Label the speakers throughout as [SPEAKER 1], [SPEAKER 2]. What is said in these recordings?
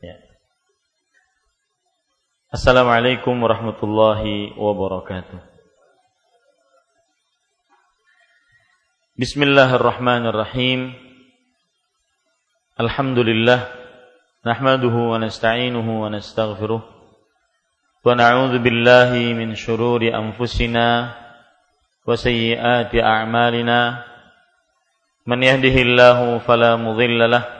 [SPEAKER 1] Ya. Assalamualaikum warahmatullahi wabarakatuh. Bismillahirrahmanirrahim. Alhamdulillah nahmaduhu wa nasta'inuhu wa nastaghfiruh wa na'udzu billahi min shururi anfusina wa sayyiati a'malina man yahdihillahu fala mudilla lahu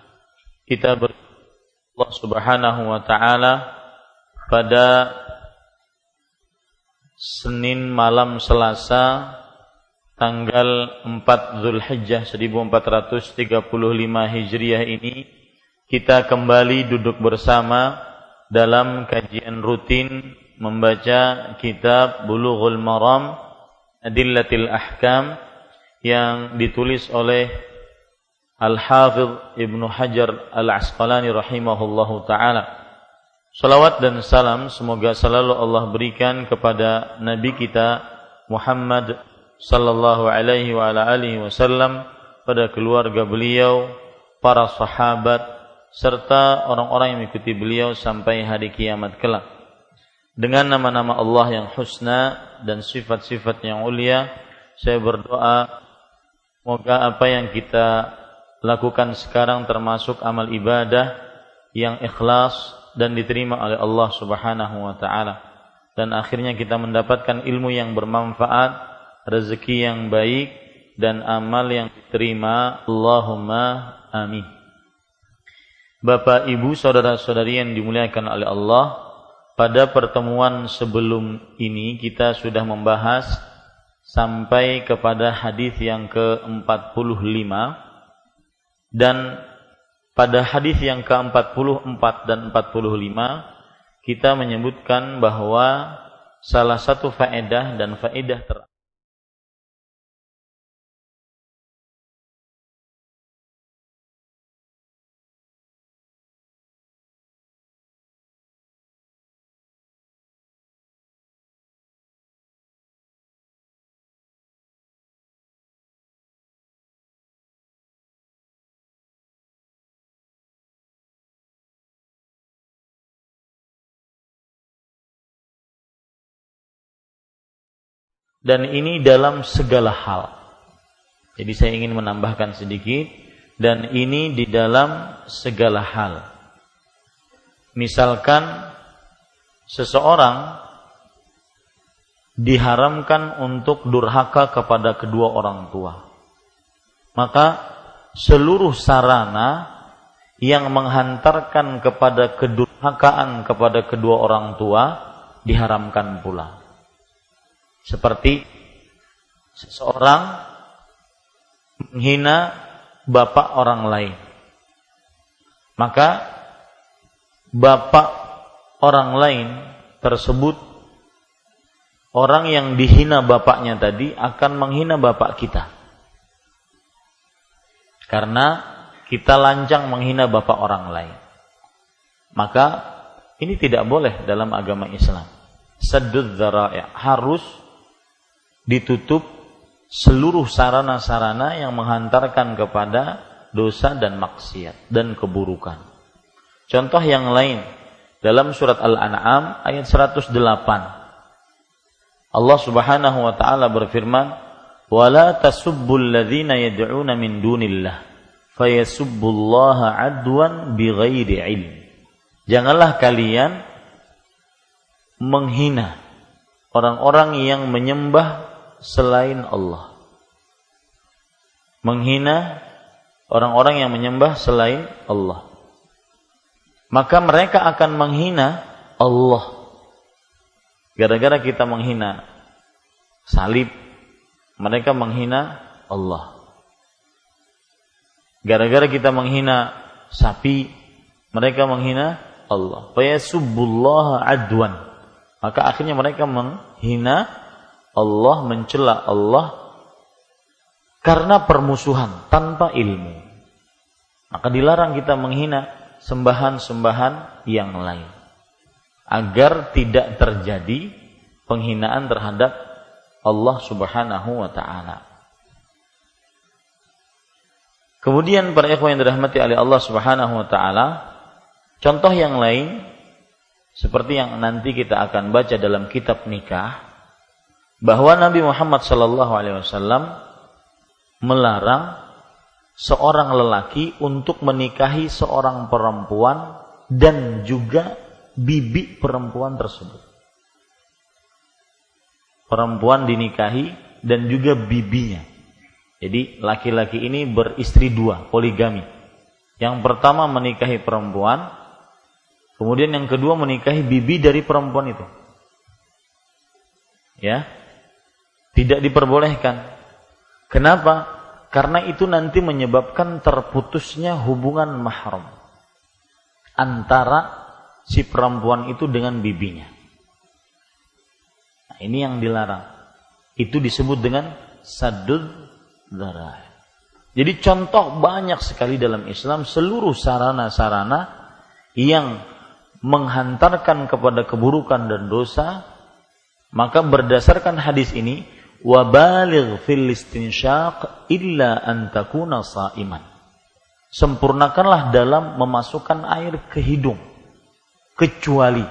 [SPEAKER 1] kita ber Allah Subhanahu wa taala pada Senin malam Selasa tanggal 4 Zulhijjah 1435 Hijriah ini kita kembali duduk bersama dalam kajian rutin membaca kitab Bulughul Maram Adillatil Ahkam yang ditulis oleh Al-Hafidh Ibnu Hajar Al-Asqalani rahimahullahu taala. Salawat dan salam semoga selalu Allah berikan kepada nabi kita Muhammad sallallahu alaihi wa ala alihi wasallam pada keluarga beliau, para sahabat serta orang-orang yang mengikuti beliau sampai hari kiamat kelak. Dengan nama-nama Allah yang husna dan sifat-sifat yang ulia, saya berdoa semoga apa yang kita lakukan sekarang termasuk amal ibadah yang ikhlas dan diterima oleh Allah Subhanahu wa taala dan akhirnya kita mendapatkan ilmu yang bermanfaat, rezeki yang baik dan amal yang diterima. Allahumma amin. Bapak, Ibu, saudara-saudari yang dimuliakan oleh Allah, pada pertemuan sebelum ini kita sudah membahas sampai kepada hadis yang ke-45 dan pada hadis yang ke-44 dan 45 kita menyebutkan bahwa salah satu faedah dan faedah ter dan ini dalam segala hal. Jadi saya ingin menambahkan sedikit dan ini di dalam segala hal. Misalkan seseorang diharamkan untuk durhaka kepada kedua orang tua. Maka seluruh sarana yang menghantarkan kepada kedurhakaan kepada kedua orang tua diharamkan pula. Seperti seseorang menghina bapak orang lain. Maka bapak orang lain tersebut orang yang dihina bapaknya tadi akan menghina bapak kita. Karena kita lancang menghina bapak orang lain. Maka ini tidak boleh dalam agama Islam. saddud dzara'i harus ditutup seluruh sarana-sarana yang menghantarkan kepada dosa dan maksiat dan keburukan. Contoh yang lain dalam surat Al-An'am ayat 108. Allah Subhanahu wa taala berfirman, "Wala tasubbul ladzina yad'una min dunillah fayasubbullaha adwan bighairi ilm." Janganlah kalian menghina orang-orang yang menyembah selain Allah. Menghina orang-orang yang menyembah selain Allah. Maka mereka akan menghina Allah. Gara-gara kita menghina salib, mereka menghina Allah. Gara-gara kita menghina sapi, mereka menghina Allah. Fayasubbullaha adwan maka akhirnya mereka menghina Allah, mencela Allah karena permusuhan tanpa ilmu. Maka dilarang kita menghina sembahan-sembahan yang lain agar tidak terjadi penghinaan terhadap Allah Subhanahu wa taala. Kemudian para ikhwan yang dirahmati oleh Allah Subhanahu wa taala, contoh yang lain seperti yang nanti kita akan baca dalam kitab nikah bahwa Nabi Muhammad Wasallam melarang seorang lelaki untuk menikahi seorang perempuan dan juga bibi perempuan tersebut. Perempuan dinikahi dan juga bibinya. Jadi laki-laki ini beristri dua, poligami. Yang pertama menikahi perempuan, Kemudian yang kedua menikahi bibi dari perempuan itu. Ya. Tidak diperbolehkan. Kenapa? Karena itu nanti menyebabkan terputusnya hubungan mahram antara si perempuan itu dengan bibinya. Nah, ini yang dilarang. Itu disebut dengan sadud darah. Jadi contoh banyak sekali dalam Islam seluruh sarana-sarana yang menghantarkan kepada keburukan dan dosa, maka berdasarkan hadis ini, wabaligh fil istinsyaq illa an takuna sa'iman. Sempurnakanlah dalam memasukkan air ke hidung kecuali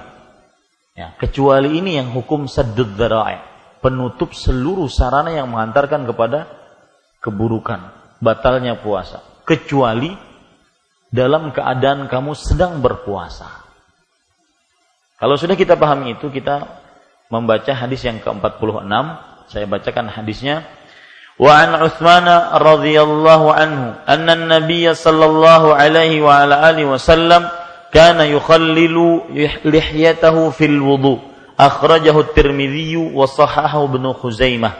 [SPEAKER 1] ya, kecuali ini yang hukum saddud dzara'i, penutup seluruh sarana yang menghantarkan kepada keburukan, batalnya puasa, kecuali dalam keadaan kamu sedang berpuasa. Kalau sudah kita pahami itu, kita membaca hadis yang ke-46. Saya bacakan hadisnya. Wa an Uthman radhiyallahu anhu anna an-nabiy sallallahu alaihi wa ala alihi wasallam kana yukhallilu lihyatahu fil wudu. Akhrajahu at-Tirmidzi wa sahahahu Ibnu Khuzaimah.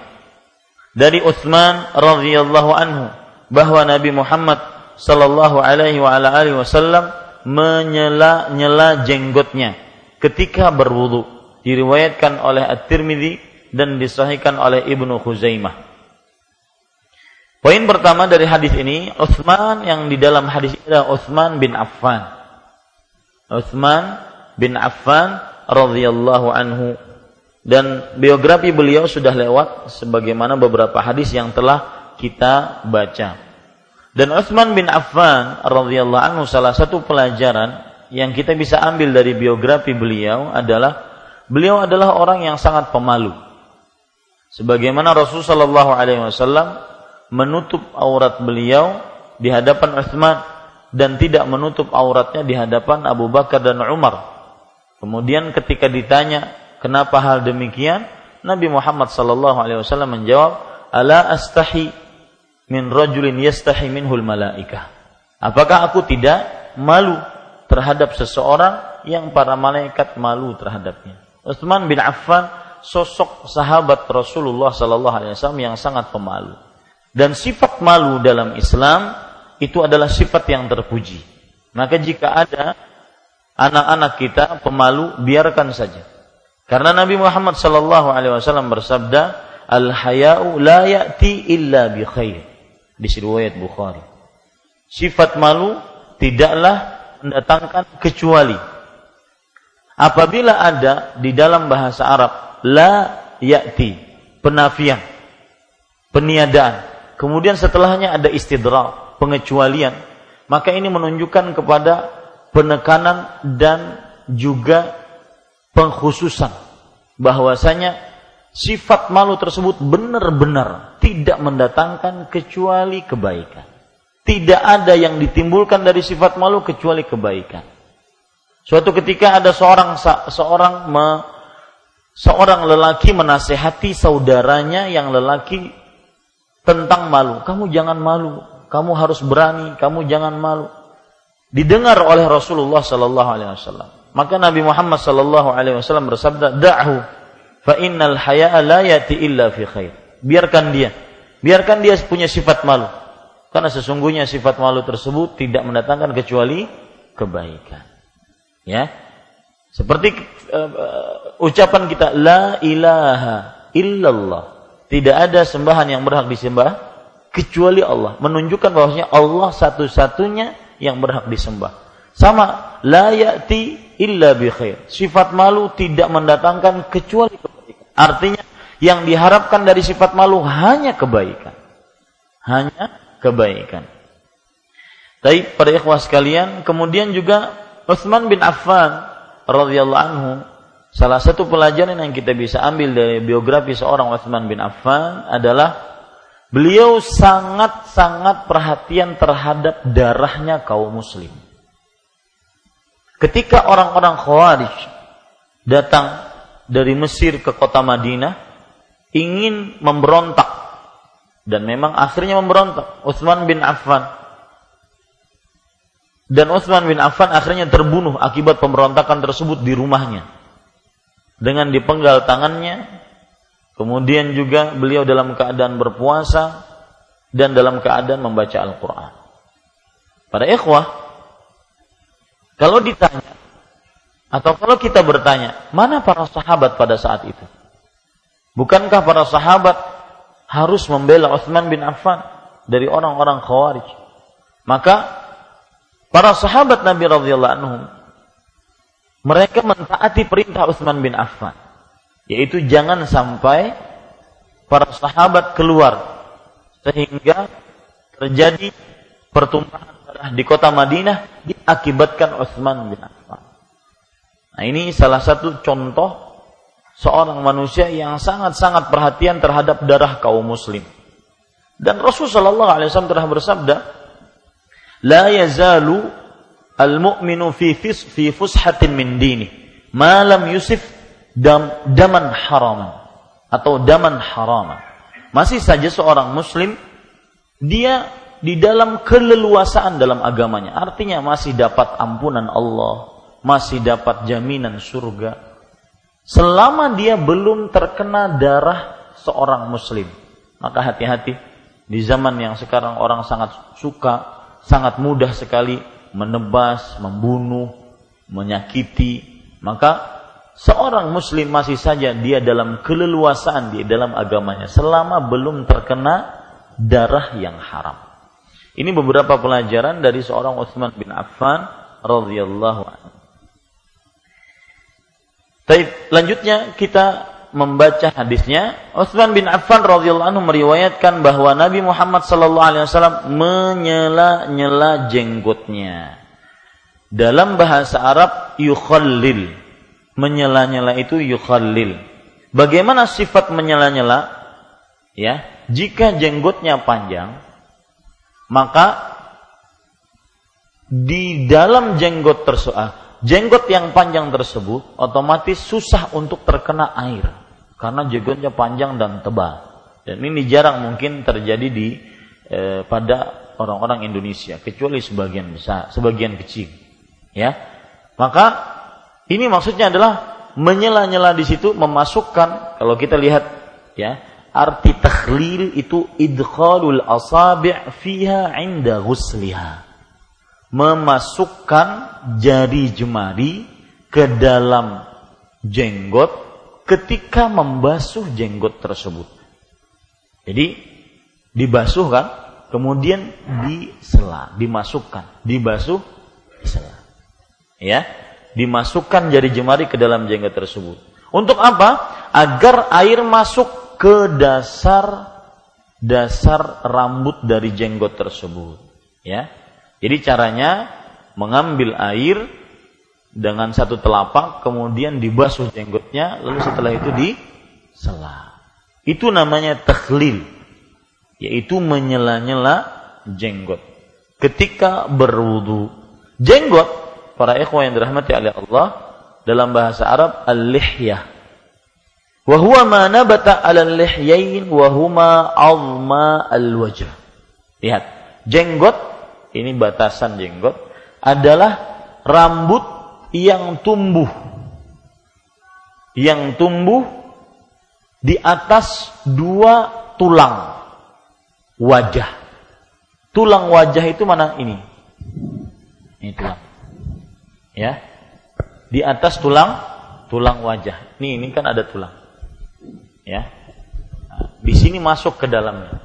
[SPEAKER 1] Dari Uthman radhiyallahu anhu bahwa Nabi Muhammad sallallahu alaihi wa ala alihi wasallam menyela-nyela jenggotnya ketika berwudu diriwayatkan oleh At-Tirmidzi dan disahihkan oleh Ibnu Khuzaimah. Poin pertama dari hadis ini, Utsman yang di dalam hadis ini adalah Utsman bin Affan. Utsman bin Affan radhiyallahu anhu dan biografi beliau sudah lewat sebagaimana beberapa hadis yang telah kita baca. Dan Utsman bin Affan radhiyallahu anhu salah satu pelajaran yang kita bisa ambil dari biografi beliau adalah beliau adalah orang yang sangat pemalu. Sebagaimana Rasulullah Shallallahu Alaihi Wasallam menutup aurat beliau di hadapan Utsman dan tidak menutup auratnya di hadapan Abu Bakar dan Umar. Kemudian ketika ditanya kenapa hal demikian, Nabi Muhammad Shallallahu Alaihi Wasallam menjawab, "Ala astahi min rajulin yastahi minhul malaikah." Apakah aku tidak malu terhadap seseorang yang para malaikat malu terhadapnya. Utsman bin Affan sosok sahabat Rasulullah sallallahu alaihi wasallam yang sangat pemalu. Dan sifat malu dalam Islam itu adalah sifat yang terpuji. Maka jika ada anak-anak kita pemalu, biarkan saja. Karena Nabi Muhammad sallallahu alaihi wasallam bersabda, "Al haya'u la ya'ti illa bi khair." Di riwayat Bukhari. Sifat malu tidaklah mendatangkan kecuali apabila ada di dalam bahasa Arab la ya'ti. Penafian. Peniadaan. Kemudian setelahnya ada istidra pengecualian. Maka ini menunjukkan kepada penekanan dan juga pengkhususan. Bahwasanya sifat malu tersebut benar-benar tidak mendatangkan kecuali kebaikan. Tidak ada yang ditimbulkan dari sifat malu kecuali kebaikan. Suatu ketika ada seorang seorang me, seorang lelaki menasehati saudaranya yang lelaki tentang malu. Kamu jangan malu, kamu harus berani, kamu jangan malu. Didengar oleh Rasulullah sallallahu alaihi wasallam. Maka Nabi Muhammad sallallahu alaihi wasallam bersabda, "Da'hu fa innal haya'a la yati illa fi khair." Biarkan dia. Biarkan dia punya sifat malu. Karena sesungguhnya sifat malu tersebut tidak mendatangkan kecuali kebaikan. Ya. Seperti uh, ucapan kita la ilaha illallah. Tidak ada sembahan yang berhak disembah kecuali Allah. Menunjukkan bahwasanya Allah satu-satunya yang berhak disembah. Sama la ya'ti illa bi khair. Sifat malu tidak mendatangkan kecuali kebaikan. Artinya yang diharapkan dari sifat malu hanya kebaikan. Hanya kebaikan. Tapi pada ikhwah sekalian, kemudian juga Utsman bin Affan radhiyallahu anhu salah satu pelajaran yang kita bisa ambil dari biografi seorang Utsman bin Affan adalah beliau sangat-sangat perhatian terhadap darahnya kaum muslim. Ketika orang-orang Khawarij datang dari Mesir ke kota Madinah ingin memberontak dan memang akhirnya memberontak Utsman bin Affan dan Utsman bin Affan akhirnya terbunuh akibat pemberontakan tersebut di rumahnya. Dengan dipenggal tangannya, kemudian juga beliau dalam keadaan berpuasa dan dalam keadaan membaca Al-Qur'an. Pada ikhwah, kalau ditanya atau kalau kita bertanya, mana para sahabat pada saat itu? Bukankah para sahabat harus membela Utsman bin Affan dari orang-orang Khawarij? Maka Para sahabat Nabi radhiyallahu anhum mereka mentaati perintah Utsman bin Affan yaitu jangan sampai para sahabat keluar sehingga terjadi pertumpahan darah di kota Madinah diakibatkan Utsman bin Affan. Nah, ini salah satu contoh seorang manusia yang sangat-sangat perhatian terhadap darah kaum muslim. Dan Rasulullah wasallam telah bersabda, la yazalu al-mu'minu fi fis fi fushatin min dini. Ma lam yusif dam, daman haraman atau daman haraman masih saja seorang muslim dia di dalam keleluasaan dalam agamanya. Artinya masih dapat ampunan Allah masih dapat jaminan surga. Selama dia belum terkena darah seorang muslim. Maka hati-hati di zaman yang sekarang orang sangat suka sangat mudah sekali menebas, membunuh, menyakiti. Maka seorang muslim masih saja dia dalam keleluasaan di dalam agamanya selama belum terkena darah yang haram. Ini beberapa pelajaran dari seorang Utsman bin Affan radhiyallahu anhu. Baik, lanjutnya kita membaca hadisnya, Utsman bin Affan radhiyallahu anhu meriwayatkan bahwa Nabi Muhammad sallallahu alaihi wasallam menyela-nyela jenggotnya. Dalam bahasa Arab yukhallil. Menyela-nyela itu yukhallil. Bagaimana sifat menyela-nyela? Ya, jika jenggotnya panjang, maka di dalam jenggot tersebut ah, jenggot yang panjang tersebut otomatis susah untuk terkena air karena jenggotnya panjang dan tebal. Dan ini jarang mungkin terjadi di eh, pada orang-orang Indonesia kecuali sebagian besar, sebagian kecil. Ya. Maka ini maksudnya adalah menyela-nyela di situ memasukkan kalau kita lihat ya, arti takhlil itu idkhalul asabi' fiha 'inda ghusliha. Memasukkan jari jemari ke dalam jenggot ketika membasuh jenggot tersebut. Jadi dibasuh kan, kemudian disela, dimasukkan, dibasuh, disela. Ya. dimasukkan jari jemari ke dalam jenggot tersebut. Untuk apa? Agar air masuk ke dasar dasar rambut dari jenggot tersebut. Ya. Jadi caranya mengambil air dengan satu telapak kemudian dibasuh jenggotnya lalu setelah itu disela. Itu namanya takhlil yaitu menyela-nyela jenggot ketika berwudu. Jenggot para ikhwan yang dirahmati oleh Allah dalam bahasa Arab al-lihyah. Wa huwa ma nabata 'ala al-lihyain wa huma 'azma al-wajh. Lihat, jenggot ini batasan jenggot adalah rambut yang tumbuh yang tumbuh di atas dua tulang wajah. Tulang wajah itu mana ini? Ini tulang. Ya. Di atas tulang tulang wajah. Ini ini kan ada tulang. Ya. Nah, di sini masuk ke dalamnya.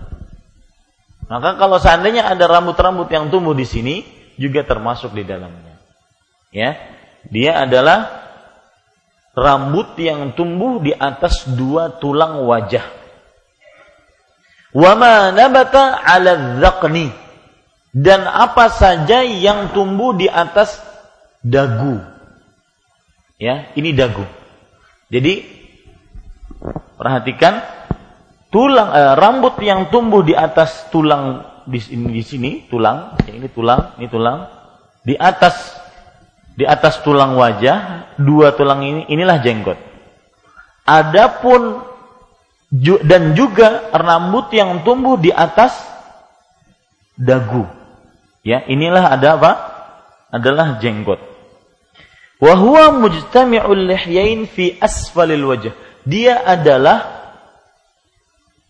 [SPEAKER 1] Maka kalau seandainya ada rambut-rambut yang tumbuh di sini juga termasuk di dalamnya. Ya. Dia adalah rambut yang tumbuh di atas dua tulang wajah. Wama nabata ala dhaqni. Dan apa saja yang tumbuh di atas dagu. Ya, ini dagu. Jadi perhatikan tulang eh, rambut yang tumbuh di atas tulang di di sini tulang, ini tulang, ini tulang di atas di atas tulang wajah, dua tulang ini inilah jenggot. Adapun dan juga rambut yang tumbuh di atas dagu. Ya, inilah ada apa? Adalah jenggot. Wa huwa mujtami'ul lihyain fi asfalil wajah. Dia adalah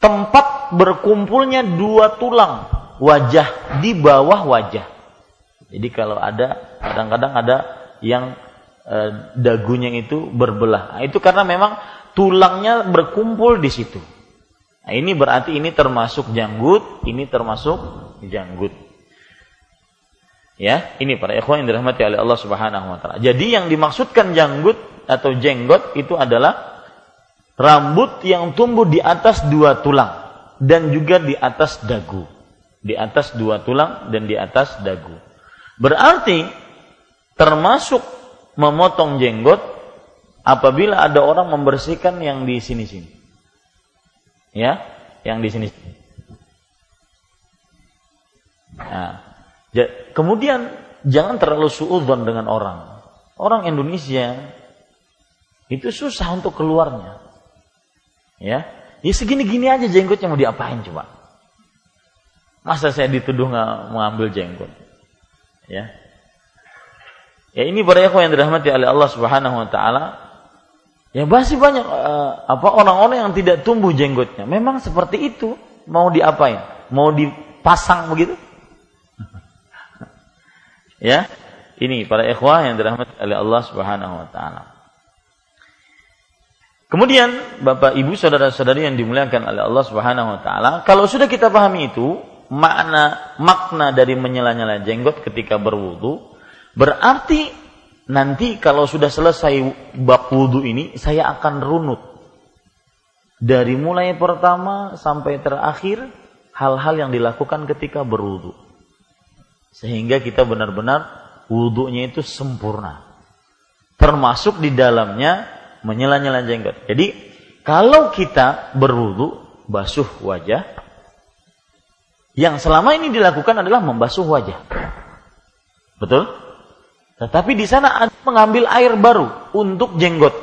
[SPEAKER 1] tempat berkumpulnya dua tulang wajah di bawah wajah. Jadi kalau ada kadang-kadang ada yang e, dagunya itu berbelah. Nah, itu karena memang tulangnya berkumpul di situ. Nah, ini berarti ini termasuk janggut, ini termasuk janggut. Ya, ini para ikhwan yang dirahmati oleh Allah Subhanahu wa taala. Jadi yang dimaksudkan janggut atau jenggot itu adalah rambut yang tumbuh di atas dua tulang dan juga di atas dagu. Di atas dua tulang dan di atas dagu. Berarti termasuk memotong jenggot apabila ada orang membersihkan yang di sini-sini. Ya, yang di sini. Nah, kemudian jangan terlalu suudzon dengan orang. Orang Indonesia itu susah untuk keluarnya. Ya, ya segini-gini aja jenggotnya mau diapain coba? Masa saya dituduh nggak mengambil jenggot? Ya, Ya ini para ikhwan yang dirahmati oleh Allah Subhanahu wa taala. Ya masih banyak uh, apa orang-orang yang tidak tumbuh jenggotnya. Memang seperti itu. Mau diapain? Mau dipasang begitu? ya. Ini para ikhwah yang dirahmati oleh Allah Subhanahu wa taala. Kemudian Bapak Ibu saudara-saudari yang dimuliakan oleh Allah Subhanahu wa taala, kalau sudah kita pahami itu, makna makna dari menyela-nyela jenggot ketika berwudu, Berarti nanti kalau sudah selesai bab wudhu ini, saya akan runut. Dari mulai pertama sampai terakhir, hal-hal yang dilakukan ketika berwudhu. Sehingga kita benar-benar wudhunya itu sempurna. Termasuk di dalamnya menyela-nyela jenggot. Jadi, kalau kita berwudhu, basuh wajah, yang selama ini dilakukan adalah membasuh wajah. Betul? Tetapi di sana ada mengambil air baru untuk jenggot.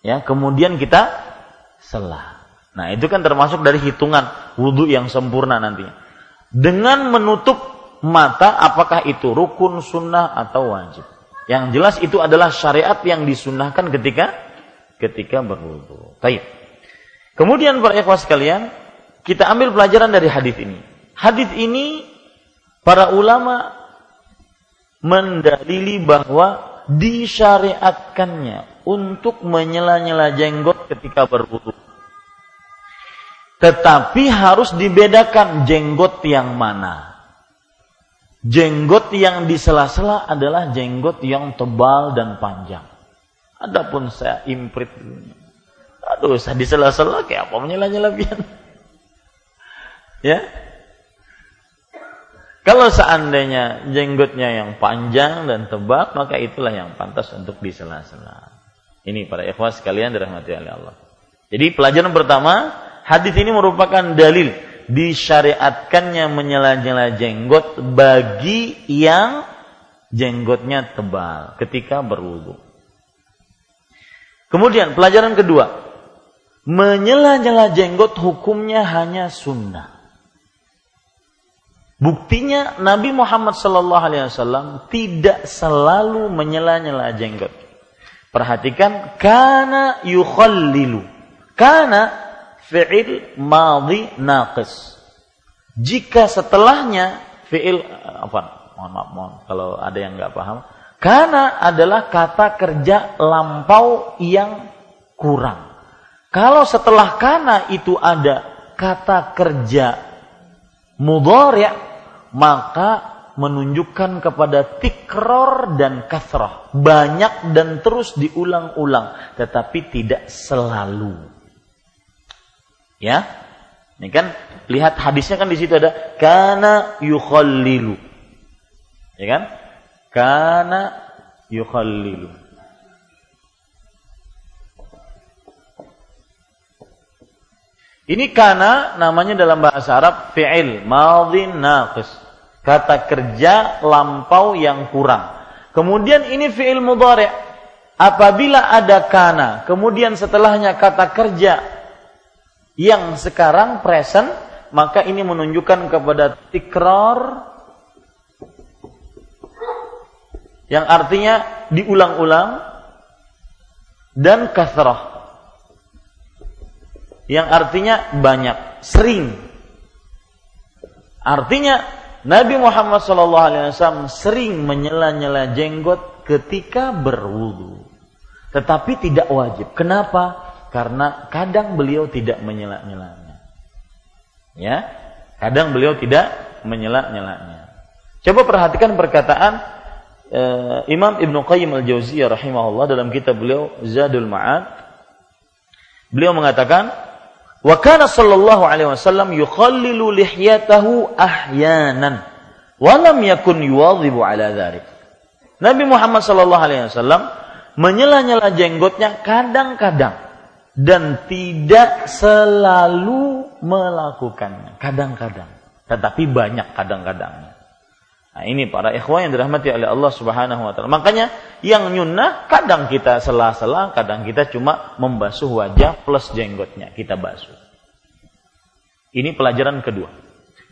[SPEAKER 1] Ya, kemudian kita selah. Nah, itu kan termasuk dari hitungan wudhu yang sempurna nantinya. Dengan menutup mata, apakah itu rukun, sunnah, atau wajib. Yang jelas itu adalah syariat yang disunnahkan ketika ketika berwudhu. Baik. Kemudian para ikhwas sekalian, kita ambil pelajaran dari hadis ini. Hadis ini para ulama mendalili bahwa disyariatkannya untuk menyela-nyela jenggot ketika berwudu. Tetapi harus dibedakan jenggot yang mana. Jenggot yang di sela-sela adalah jenggot yang tebal dan panjang. Adapun saya imprit Aduh, saya di sela-sela kayak apa menyela-nyela pian. ya. Kalau seandainya jenggotnya yang panjang dan tebal, maka itulah yang pantas untuk di sela-sela. Ini para ikhwas sekalian dirahmati oleh Allah. Jadi pelajaran pertama, hadis ini merupakan dalil disyariatkannya menyela-nyela jenggot bagi yang jenggotnya tebal ketika berwudu. Kemudian pelajaran kedua, menyela-nyela jenggot hukumnya hanya sunnah. Buktinya Nabi Muhammad Sallallahu Alaihi Wasallam tidak selalu menyela-nyela jenggot. Perhatikan, kana yukhallilu. Kana fi'il madhi naqis. Jika setelahnya fi'il apa? Mohon maaf, mohon kalau ada yang nggak paham. Karena adalah kata kerja lampau yang kurang. Kalau setelah kana itu ada kata kerja mudhari' maka menunjukkan kepada tikror dan kasrah. Banyak dan terus diulang-ulang. Tetapi tidak selalu. Ya. Ini kan lihat hadisnya kan di situ ada kana yukhallilu. Ya kan? Kana yukhallilu. Ini kana namanya dalam bahasa Arab fi'il madhin naqis. Kata kerja lampau yang kurang. Kemudian ini fi'il mudhari'. Apabila ada kana, kemudian setelahnya kata kerja yang sekarang present maka ini menunjukkan kepada tikrar yang artinya diulang-ulang dan kasrah yang artinya banyak, sering. Artinya Nabi Muhammad SAW sering menyela-nyela jenggot ketika berwudu, tetapi tidak wajib. Kenapa? karena kadang beliau tidak menyela-nyelanya. Ya, kadang beliau tidak menyela-nyelanya. Coba perhatikan perkataan uh, Imam Ibnu Qayyim al-Jauziyah rahimahullah dalam kitab beliau Zadul Ma'ad. Beliau mengatakan, "Wa kana sallallahu alaihi wasallam yukhallilu lihyatahu ahyanan wa lam yakun yuwadhibu ala dzalik." Nabi Muhammad sallallahu alaihi wasallam menyela-nyela jenggotnya kadang-kadang dan tidak selalu melakukannya. Kadang-kadang. Tetapi banyak kadang-kadangnya. Nah, ini para ikhwan yang dirahmati oleh Allah Subhanahu wa taala. Makanya yang nyunnah kadang kita sela-sela, kadang kita cuma membasuh wajah plus jenggotnya kita basuh. Ini pelajaran kedua.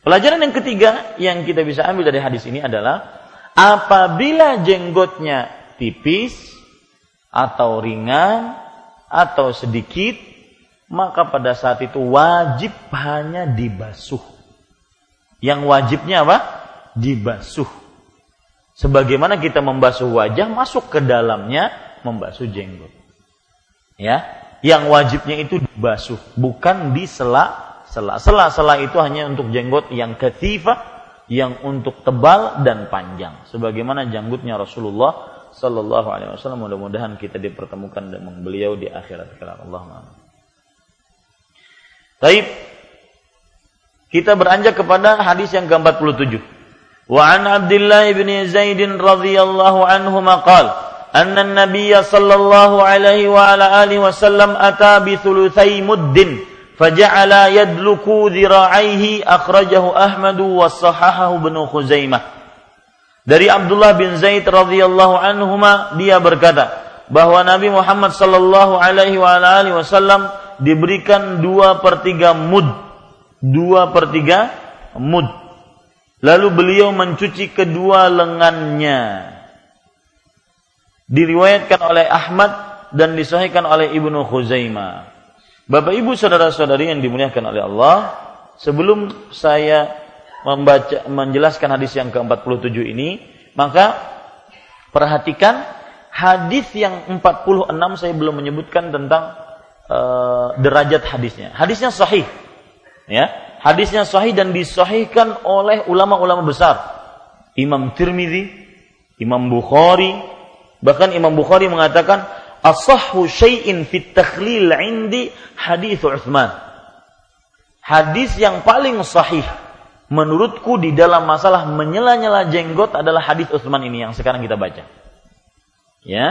[SPEAKER 1] Pelajaran yang ketiga yang kita bisa ambil dari hadis ini adalah apabila jenggotnya tipis atau ringan atau sedikit, maka pada saat itu wajib hanya dibasuh. Yang wajibnya apa? Dibasuh. Sebagaimana kita membasuh wajah, masuk ke dalamnya membasuh jenggot. Ya, yang wajibnya itu dibasuh, bukan di sela-sela. Sela-sela itu hanya untuk jenggot yang ketifah, yang untuk tebal dan panjang. Sebagaimana janggutnya Rasulullah Sallallahu Alaihi Wasallam. Mudah-mudahan kita dipertemukan dengan beliau di akhirat kelak. Allah Taib. Kita beranjak kepada hadis yang ke-47. Wa an Abdullah bin Zaid radhiyallahu anhu maqal أن النبي صلى الله عليه وعلى آله وسلم أتى بثلثي مد فجعل يدلك ذراعيه أخرجه أحمد وصححه ابن خزيمة dari Abdullah bin Zaid radhiyallahu anhu dia berkata bahwa Nabi Muhammad sallallahu alaihi wasallam diberikan dua per tiga mud, dua per tiga mud. Lalu beliau mencuci kedua lengannya. Diriwayatkan oleh Ahmad dan disahihkan oleh Ibnu Khuzaimah. Bapak Ibu saudara-saudari yang dimuliakan oleh Allah, sebelum saya membaca menjelaskan hadis yang ke-47 ini, maka perhatikan hadis yang 46 saya belum menyebutkan tentang uh, derajat hadisnya. Hadisnya sahih. Ya, hadisnya sahih dan disahihkan oleh ulama-ulama besar. Imam Tirmidzi, Imam Bukhari, bahkan Imam Bukhari mengatakan asahhu syai'in fit takhlil indi hadis Utsman. Hadis yang paling sahih menurutku di dalam masalah menyela-nyela jenggot adalah hadis Utsman ini yang sekarang kita baca. Ya,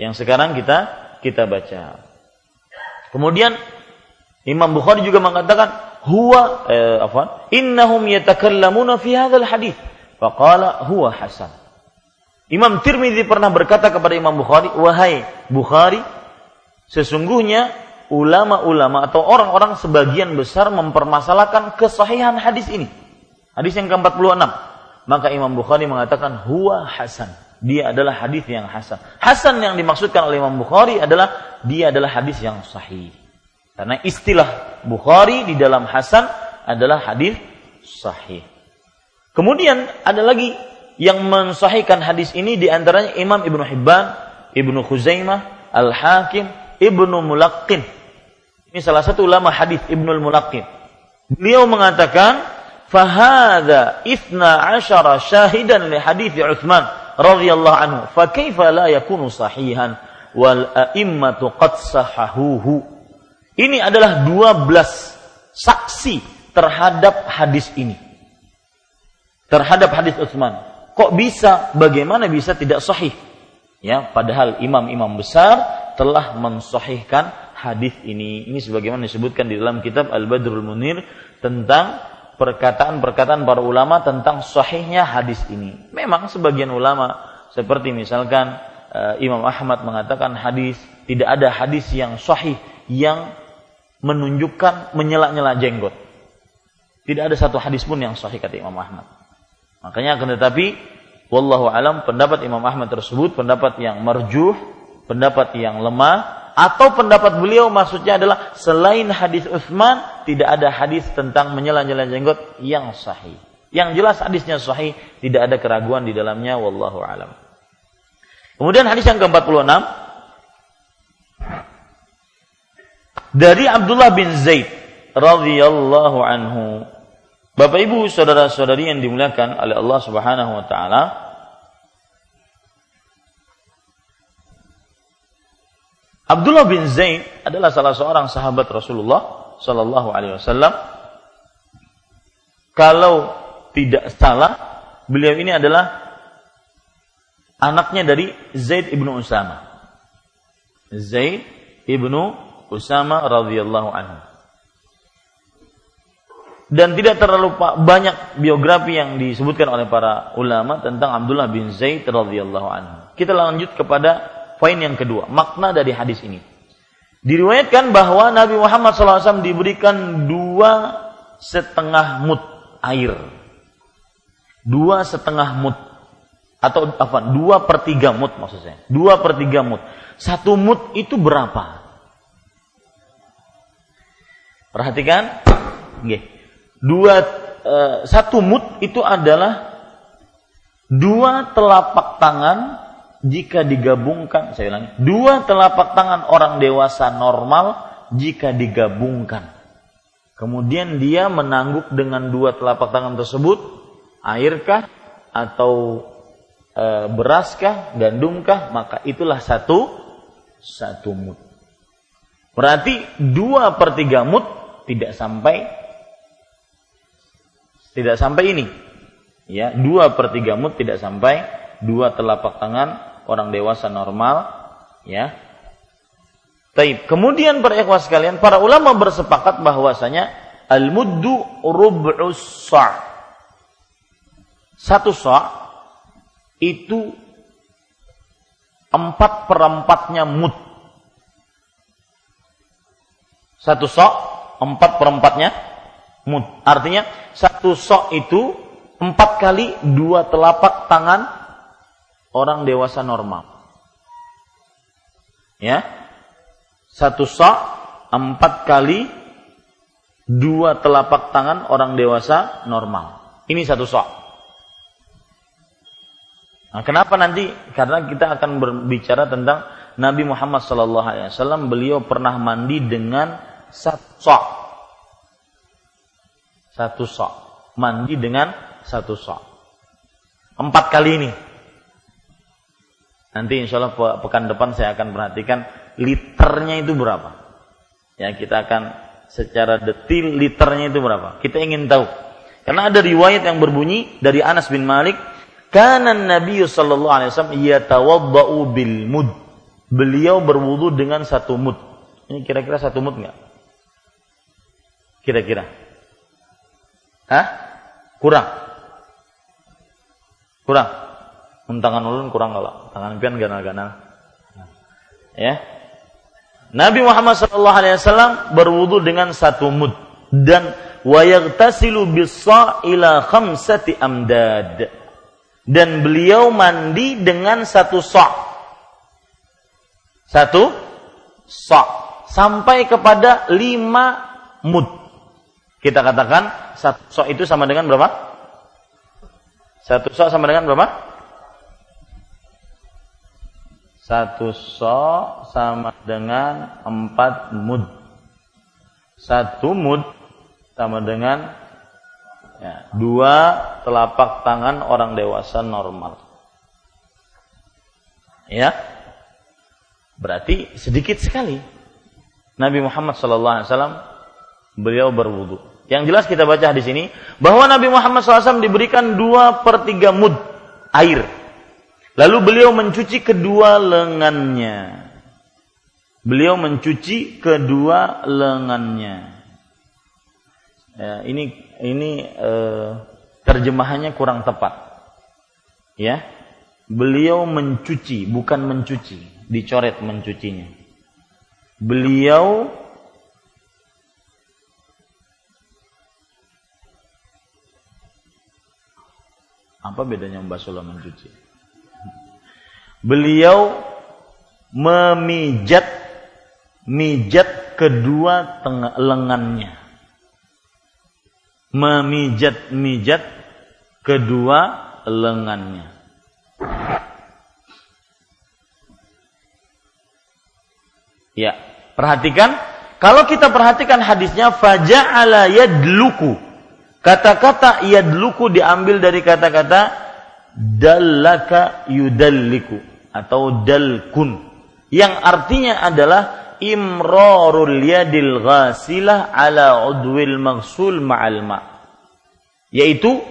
[SPEAKER 1] yang sekarang kita kita baca. Kemudian Imam Bukhari juga mengatakan huwa eh, apa? Innahum yatakallamuna fi hadzal hadis. Faqala huwa hasan. Imam Tirmidzi pernah berkata kepada Imam Bukhari, "Wahai Bukhari, sesungguhnya ulama-ulama atau orang-orang sebagian besar mempermasalahkan kesahihan hadis ini." Hadis yang ke-46. Maka Imam Bukhari mengatakan huwa hasan. Dia adalah hadis yang hasan. Hasan yang dimaksudkan oleh Imam Bukhari adalah dia adalah hadis yang sahih. Karena istilah Bukhari di dalam hasan adalah hadis sahih. Kemudian ada lagi yang mensahihkan hadis ini di antaranya Imam Ibnu Hibban, Ibnu Khuzaimah, Al-Hakim, Ibnu Mulaqqin. Ini salah satu ulama hadis Ibnu Mulaqqin. Beliau mengatakan, "Fahada ifna asyara syahidan li hadis Utsman radhiyallahu anhu, fa kaifa la yakunu sahihan wal a'immatu qad sahahuhu." Ini adalah 12 saksi terhadap hadis ini. Terhadap hadis Utsman Kok bisa? Bagaimana bisa tidak sahih? Ya, padahal imam-imam besar telah mensahihkan hadis ini. Ini sebagaimana disebutkan di dalam kitab Al-Badrul Munir tentang perkataan-perkataan para ulama tentang sahihnya hadis ini. Memang sebagian ulama seperti misalkan uh, Imam Ahmad mengatakan hadis tidak ada hadis yang sahih yang menunjukkan menyela-nyela jenggot. Tidak ada satu hadis pun yang sahih kata Imam Ahmad. Makanya akan tetapi wallahu alam pendapat Imam Ahmad tersebut pendapat yang marjuh, pendapat yang lemah atau pendapat beliau maksudnya adalah selain hadis Utsman tidak ada hadis tentang menyela-nyela jenggot yang sahih. Yang jelas hadisnya sahih, tidak ada keraguan di dalamnya wallahu alam. Kemudian hadis yang ke-46 dari Abdullah bin Zaid radhiyallahu anhu Bapak Ibu, saudara-saudari yang dimuliakan oleh Allah Subhanahu wa taala, Abdullah bin Zaid adalah salah seorang sahabat Rasulullah Sallallahu Alaihi Wasallam. Kalau tidak salah, beliau ini adalah anaknya dari Zaid ibnu Usama. Zaid ibnu Usama radhiyallahu anhu dan tidak terlalu banyak biografi yang disebutkan oleh para ulama tentang Abdullah bin Zaid radhiyallahu anhu. Kita lanjut kepada poin yang kedua, makna dari hadis ini. Diriwayatkan bahwa Nabi Muhammad SAW diberikan dua setengah mut air, dua setengah mut atau apa? Dua per tiga mut maksudnya, dua per tiga mut. Satu mut itu berapa? Perhatikan, okay dua uh, satu mut itu adalah dua telapak tangan jika digabungkan saya ulangi dua telapak tangan orang dewasa normal jika digabungkan. Kemudian dia menangguk dengan dua telapak tangan tersebut airkah atau e, beraskah gandumkah maka itulah satu satu mut berarti dua per tiga mut tidak sampai tidak sampai ini. Ya, dua per tiga mut tidak sampai dua telapak tangan orang dewasa normal. Ya. Taib. Kemudian para ikhwas sekalian, para ulama bersepakat bahwasanya al-muddu rub'us sa'. Satu sa' itu empat perempatnya mut. Satu sok empat perempatnya mud. Artinya satu sok itu empat kali dua telapak tangan orang dewasa normal. Ya, satu sok empat kali dua telapak tangan orang dewasa normal. Ini satu sok. Nah, kenapa nanti? Karena kita akan berbicara tentang Nabi Muhammad SAW. Beliau pernah mandi dengan satu sok satu sok. Mandi dengan satu sok. Empat kali ini. Nanti insya Allah pekan depan saya akan perhatikan liternya itu berapa. Ya kita akan secara detil liternya itu berapa. Kita ingin tahu. Karena ada riwayat yang berbunyi dari Anas bin Malik, karena Nabi sallallahu alaihi wasallam yatawaddau bil mud. Beliau berwudu dengan satu mud. Ini kira-kira satu mud enggak? Kira-kira. Hah? Kurang. Kurang. Tangan ulun kurang kalau tangan pian ganal-ganal. Ya. Nabi Muhammad sallallahu alaihi wasallam berwudu dengan satu mud dan wa yaghtasilu bis-sa' ila khamsati amdad. Dan beliau mandi dengan satu sok. Satu sok. Sampai kepada lima mud. Kita katakan satu sok itu sama dengan berapa? Satu sok sama dengan berapa? Satu sok sama dengan empat mud. Satu mud sama dengan ya, dua telapak tangan orang dewasa normal. Ya, berarti sedikit sekali. Nabi Muhammad SAW beliau berwudu. Yang jelas kita baca di sini bahwa Nabi Muhammad SAW diberikan dua per tiga mud air. Lalu beliau mencuci kedua lengannya. Beliau mencuci kedua lengannya. Ya, ini ini eh, terjemahannya kurang tepat. Ya, beliau mencuci bukan mencuci, dicoret mencucinya. Beliau Apa bedanya membasuh dan mencuci? Beliau memijat mijat kedua tengah lengannya. Memijat-mijat kedua lengannya. Ya, perhatikan kalau kita perhatikan hadisnya faja'ala yadluku Kata-kata yadluku diambil dari kata-kata dallaka yudalliku atau dalkun yang artinya adalah imrarul yadil ghasilah ala udwil maghsul ma'al ma yaitu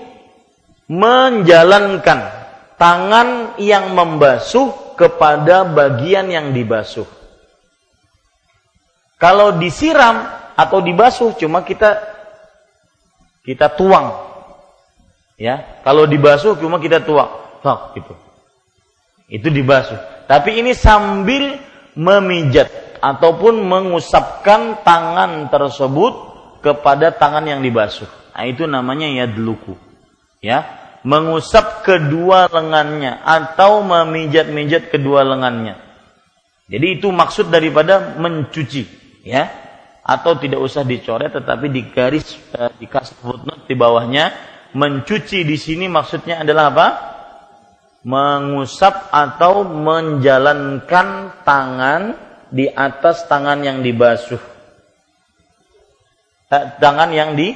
[SPEAKER 1] menjalankan tangan yang membasuh kepada bagian yang dibasuh. Kalau disiram atau dibasuh cuma kita kita tuang. Ya, kalau dibasuh cuma kita tuang. Tok gitu. Itu dibasuh. Tapi ini sambil memijat ataupun mengusapkan tangan tersebut kepada tangan yang dibasuh. Nah, itu namanya yadluku. Ya, mengusap kedua lengannya atau memijat-mijat kedua lengannya. Jadi itu maksud daripada mencuci, ya atau tidak usah dicoret tetapi di garis eh, dikasih footnote di bawahnya mencuci di sini maksudnya adalah apa? Mengusap atau menjalankan tangan di atas tangan yang dibasuh. Eh, tangan yang di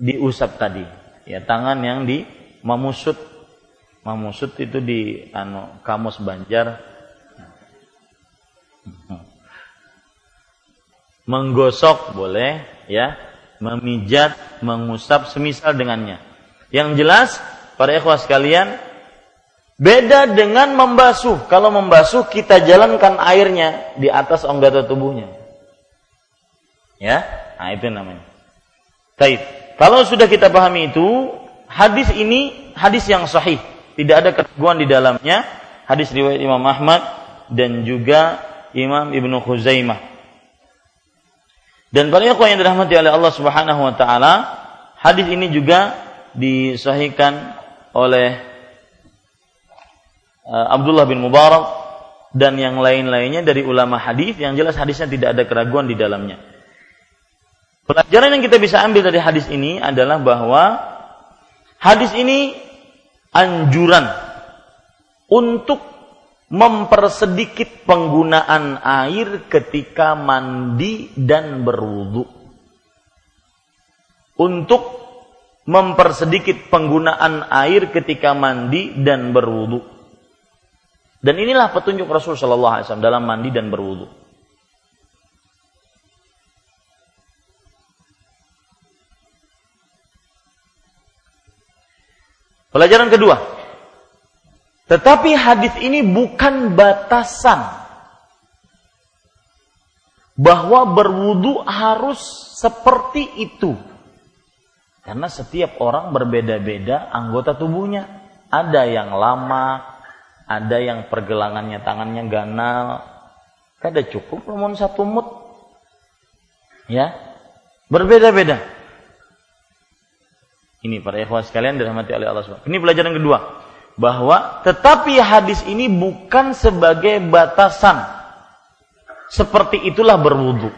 [SPEAKER 1] diusap tadi. Ya, tangan yang di memusut. Memusut itu di anu kamus Banjar. Hmm menggosok boleh ya. Memijat mengusap semisal dengannya. Yang jelas para ikhwah sekalian beda dengan membasuh. Kalau membasuh kita jalankan airnya di atas anggota tubuhnya. Ya? Nah itu namanya. Taib. kalau sudah kita pahami itu hadis ini hadis yang sahih. Tidak ada keraguan di dalamnya. Hadis riwayat Imam Ahmad dan juga Imam Ibnu Khuzaimah dan para ikhwan yang dirahmati oleh Allah Subhanahu wa taala, hadis ini juga disahihkan oleh uh, Abdullah bin Mubarak dan yang lain-lainnya dari ulama hadis yang jelas hadisnya tidak ada keraguan di dalamnya. Pelajaran yang kita bisa ambil dari hadis ini adalah bahwa hadis ini anjuran untuk mempersedikit penggunaan air ketika mandi dan berwudu. Untuk mempersedikit penggunaan air ketika mandi dan berwudu. Dan inilah petunjuk Rasul Shallallahu Alaihi Wasallam dalam mandi dan berwudu. Pelajaran kedua. Tetapi hadis ini bukan batasan bahwa berwudu harus seperti itu. Karena setiap orang berbeda-beda anggota tubuhnya. Ada yang lama, ada yang pergelangannya tangannya ganal. Kada cukup namun satu mut. Ya. Berbeda-beda. Ini para ikhwah sekalian dirahmati oleh Allah SWT. Ini pelajaran kedua. Bahwa tetapi hadis ini bukan sebagai batasan. Seperti itulah berwudu.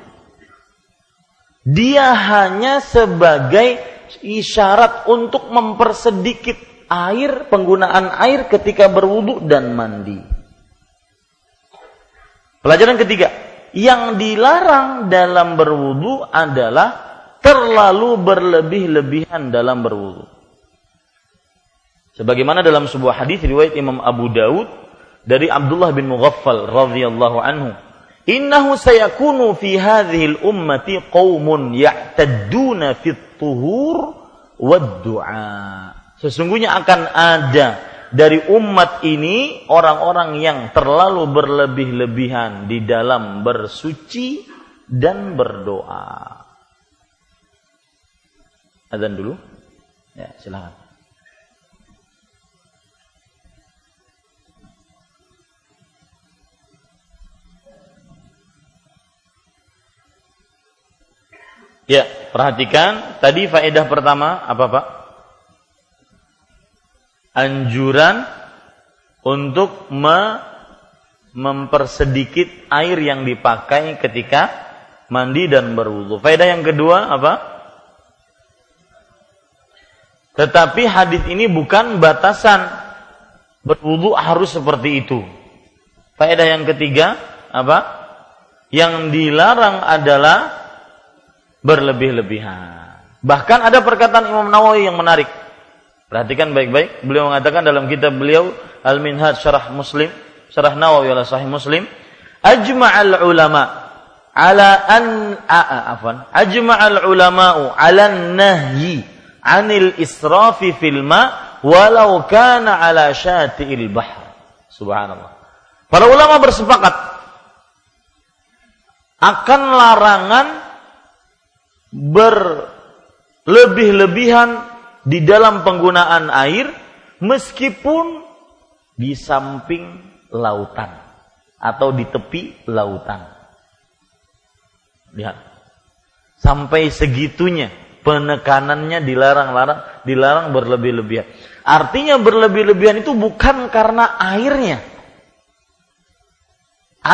[SPEAKER 1] Dia hanya sebagai isyarat untuk mempersedikit air, penggunaan air ketika berwudu dan mandi. Pelajaran ketiga, yang dilarang dalam berwudu adalah terlalu berlebih-lebihan dalam berwudu. Sebagaimana dalam sebuah hadis riwayat Imam Abu Daud dari Abdullah bin Mughaffal radhiyallahu anhu, "Innahu sayakunu fi hadhihi ummati qaumun ya'tadduna fit tuhur wad du'a. Sesungguhnya akan ada dari umat ini orang-orang yang terlalu berlebih-lebihan di dalam bersuci dan berdoa. Azan dulu. Ya, silakan. Ya, perhatikan tadi faedah pertama apa Pak? Anjuran untuk me mempersedikit air yang dipakai ketika mandi dan berwudu. Faedah yang kedua apa? Tetapi hadis ini bukan batasan berwudu harus seperti itu. Faedah yang ketiga apa? Yang dilarang adalah berlebih-lebihan. Bahkan ada perkataan Imam Nawawi yang menarik. Perhatikan baik-baik. Beliau mengatakan dalam kitab beliau Al-Minhaj Syarah Muslim, Syarah Nawawi ala Sahih Muslim, ajma'al ulama ala an afan ajma'al ulama'u ala nahyi 'anil israfi fil ma walau kana ala syati'il bahr. Subhanallah. Para ulama bersepakat akan larangan berlebih-lebihan di dalam penggunaan air meskipun di samping lautan atau di tepi lautan. Lihat. Sampai segitunya penekanannya dilarang-larang, dilarang berlebih-lebihan. Artinya berlebih-lebihan itu bukan karena airnya,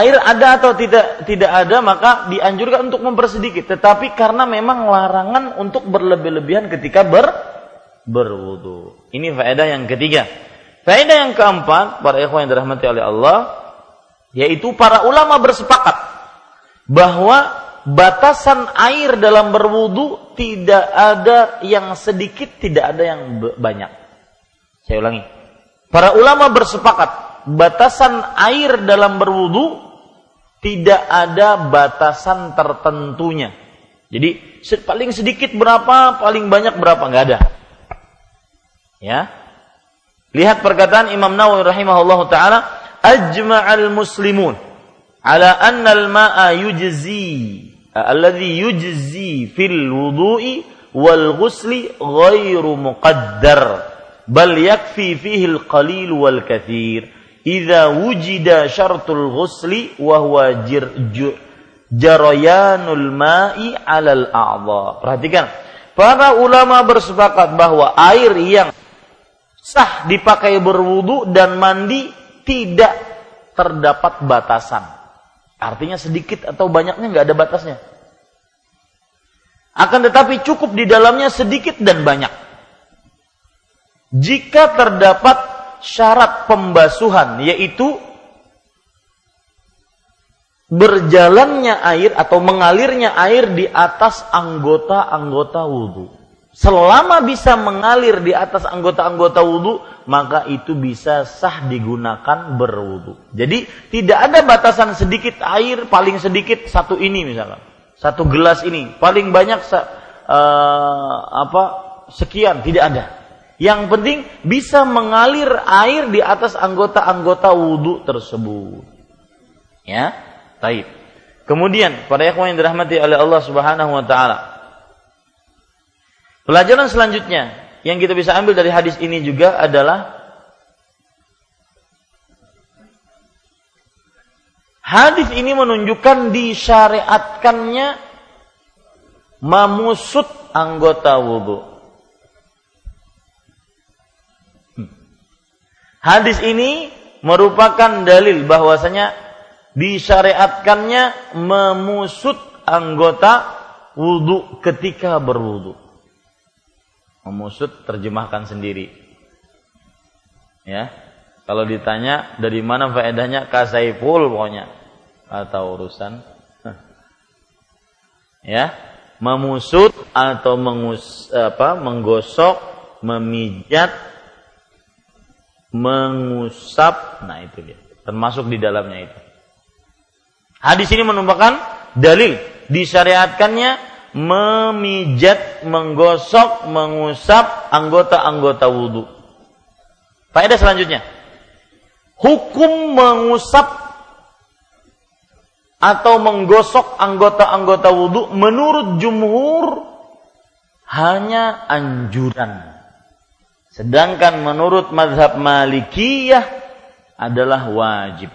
[SPEAKER 1] air ada atau tidak tidak ada maka dianjurkan untuk mempersedikit. Tetapi karena memang larangan untuk berlebih-lebihan ketika ber berwudu. Ini faedah yang ketiga. Faedah yang keempat para ikhwan yang dirahmati oleh Allah yaitu para ulama bersepakat bahwa batasan air dalam berwudu tidak ada yang sedikit tidak ada yang banyak. Saya ulangi. Para ulama bersepakat batasan air dalam berwudu tidak ada batasan tertentunya. Jadi paling sedikit berapa, paling banyak berapa nggak ada. Ya. Lihat perkataan Imam Nawawi rahimahullah taala, ajma'al muslimun ala anna al-ma'a yujzi alladhi yujzi fil wudu'i wal ghusli ghairu muqaddar bal yakfi fihi al-qalil wal kathir idza wujida syartul ghusli wa huwa jarayanul ma'i 'alal a'dha. Perhatikan, para ulama bersepakat bahwa air yang sah dipakai berwudu dan mandi tidak terdapat batasan. Artinya sedikit atau banyaknya nggak ada batasnya. Akan tetapi cukup di dalamnya sedikit dan banyak. Jika terdapat syarat pembasuhan yaitu berjalannya air atau mengalirnya air di atas anggota-anggota wudhu. selama bisa mengalir di atas anggota-anggota wudhu, maka itu bisa sah digunakan berwudhu. Jadi tidak ada batasan sedikit air, paling sedikit satu ini misalkan, satu gelas ini, paling banyak uh, apa sekian, tidak ada. Yang penting bisa mengalir air di atas anggota-anggota wudhu tersebut. Ya, taib. Kemudian pada ikhwan yang dirahmati oleh Allah Subhanahu wa taala, Pelajaran selanjutnya yang kita bisa ambil dari hadis ini juga adalah hadis ini menunjukkan disyariatkannya memusut anggota wudhu. Hadis ini merupakan dalil bahwasanya disyariatkannya memusut anggota wudhu ketika berwudhu. Memusut terjemahkan sendiri. Ya. Kalau ditanya dari mana faedahnya kasaiful pokoknya atau urusan ya memusut atau mengus apa menggosok memijat mengusap nah itu dia termasuk di dalamnya itu hadis ini merupakan dalil disyariatkannya memijat, menggosok, mengusap anggota-anggota wudhu. Faedah selanjutnya. Hukum mengusap atau menggosok anggota-anggota wudhu menurut jumhur hanya anjuran. Sedangkan menurut mazhab malikiyah adalah wajib.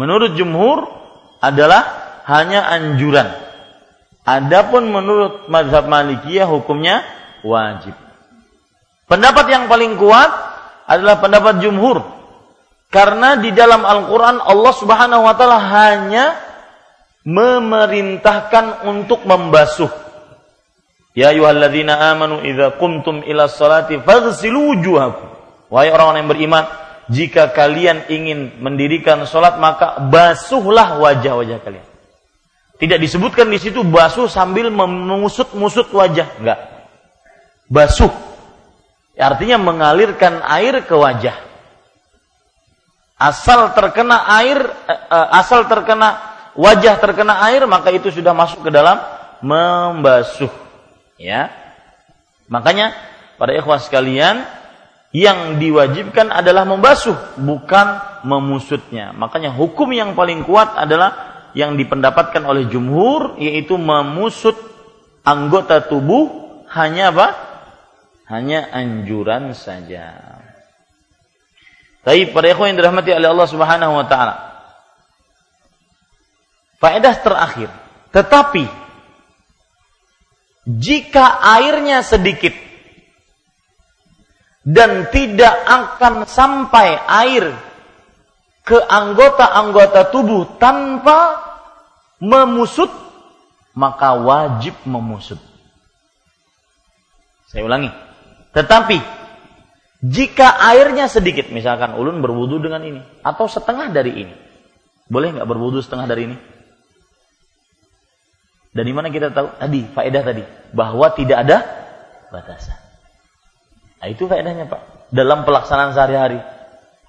[SPEAKER 1] Menurut jumhur adalah hanya anjuran. Adapun menurut mazhab Malikiyah hukumnya wajib. Pendapat yang paling kuat adalah pendapat jumhur. Karena di dalam Al-Quran Allah subhanahu wa ta'ala hanya memerintahkan untuk membasuh. Ya ayuhalladzina amanu idza qumtum ila salati faghsilu wujuhakum. Wahai orang-orang yang beriman, jika kalian ingin mendirikan sholat maka basuhlah wajah-wajah kalian. Tidak disebutkan di situ basuh sambil mengusut-musut wajah, enggak. Basuh. Artinya mengalirkan air ke wajah. Asal terkena air, eh, eh, asal terkena wajah terkena air maka itu sudah masuk ke dalam membasuh. Ya. Makanya pada ikhwas sekalian, yang diwajibkan adalah membasuh, bukan memusutnya. Makanya hukum yang paling kuat adalah yang dipendapatkan oleh jumhur, yaitu memusut anggota tubuh hanya apa? Hanya anjuran saja. Tapi pada ikhwan yang dirahmati oleh Allah Subhanahu wa taala. Faedah terakhir, tetapi jika airnya sedikit dan tidak akan sampai air ke anggota-anggota tubuh tanpa memusut, maka wajib memusut. Saya ulangi. Tetapi jika airnya sedikit, misalkan ulun berwudu dengan ini atau setengah dari ini, boleh nggak berwudu setengah dari ini? Dari mana kita tahu tadi faedah tadi bahwa tidak ada batasan. Nah, itu faedahnya Pak. Dalam pelaksanaan sehari-hari.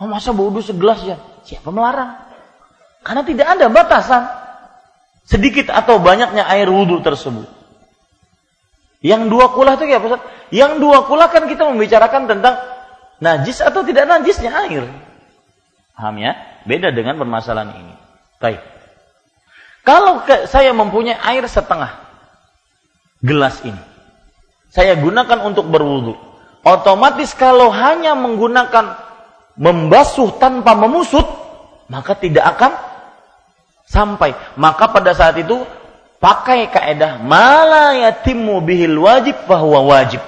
[SPEAKER 1] Oh, masa wudhu segelas ya? Siapa melarang? Karena tidak ada batasan. Sedikit atau banyaknya air wudhu tersebut. Yang dua kulah itu ya Ustaz? Yang dua kulah kan kita membicarakan tentang najis atau tidak najisnya air. Paham ya? Beda dengan permasalahan ini. Baik. Kalau saya mempunyai air setengah gelas ini, saya gunakan untuk berwudhu otomatis kalau hanya menggunakan membasuh tanpa memusut, maka tidak akan sampai. Maka pada saat itu pakai kaedah mala yatimmu bihil wajib bahwa wajib.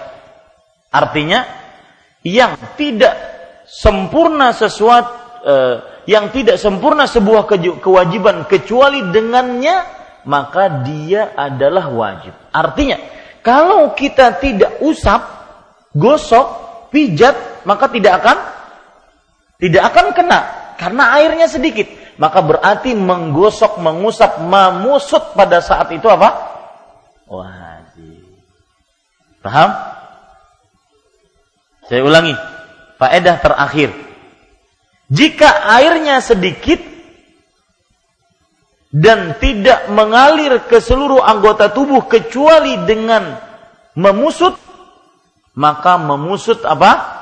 [SPEAKER 1] Artinya yang tidak sempurna sesuatu eh, yang tidak sempurna sebuah kewajiban kecuali dengannya maka dia adalah wajib. Artinya kalau kita tidak usap gosok, pijat, maka tidak akan tidak akan kena karena airnya sedikit. maka berarti menggosok, mengusap, memusut pada saat itu apa? Wajib. Paham? Saya ulangi. Faedah terakhir. Jika airnya sedikit dan tidak mengalir ke seluruh anggota tubuh kecuali dengan memusut, maka memusut apa?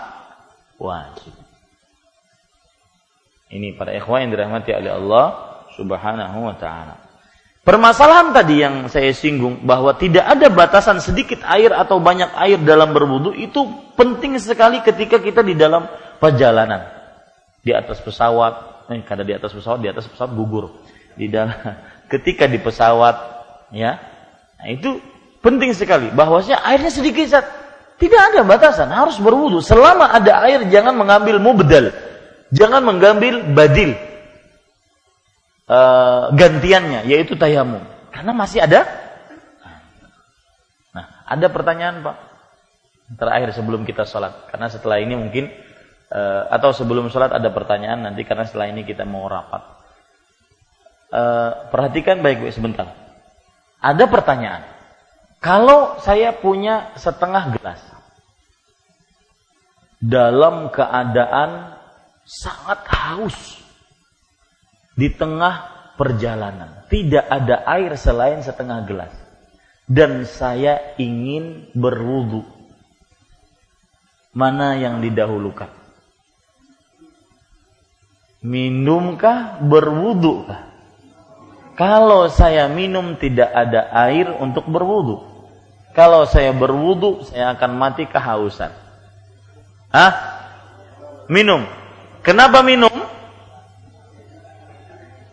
[SPEAKER 1] Wajib. Ini para ikhwan yang dirahmati oleh Allah Subhanahu wa taala. Permasalahan tadi yang saya singgung bahwa tidak ada batasan sedikit air atau banyak air dalam berwudu itu penting sekali ketika kita di dalam perjalanan. Di atas pesawat, eh, kada di atas pesawat, di atas pesawat gugur. Di dalam ketika di pesawat ya. Nah, itu penting sekali bahwasanya airnya sedikit saat tidak ada batasan, harus berwudu. Selama ada air jangan mengambil mubdal. Jangan mengambil badil. Uh, gantiannya yaitu tayamum. Karena masih ada Nah, ada pertanyaan, Pak. Terakhir sebelum kita sholat. Karena setelah ini mungkin uh, atau sebelum sholat ada pertanyaan nanti karena setelah ini kita mau rapat. Uh, perhatikan baik-baik sebentar. Ada pertanyaan. Kalau saya punya setengah gelas dalam keadaan sangat haus di tengah perjalanan, tidak ada air selain setengah gelas, dan saya ingin berwudu, mana yang didahulukan? Minumkah, berwudukah? Kalau saya minum tidak ada air untuk berwudu. Kalau saya berwudu, saya akan mati kehausan. Hah? Minum. Kenapa minum?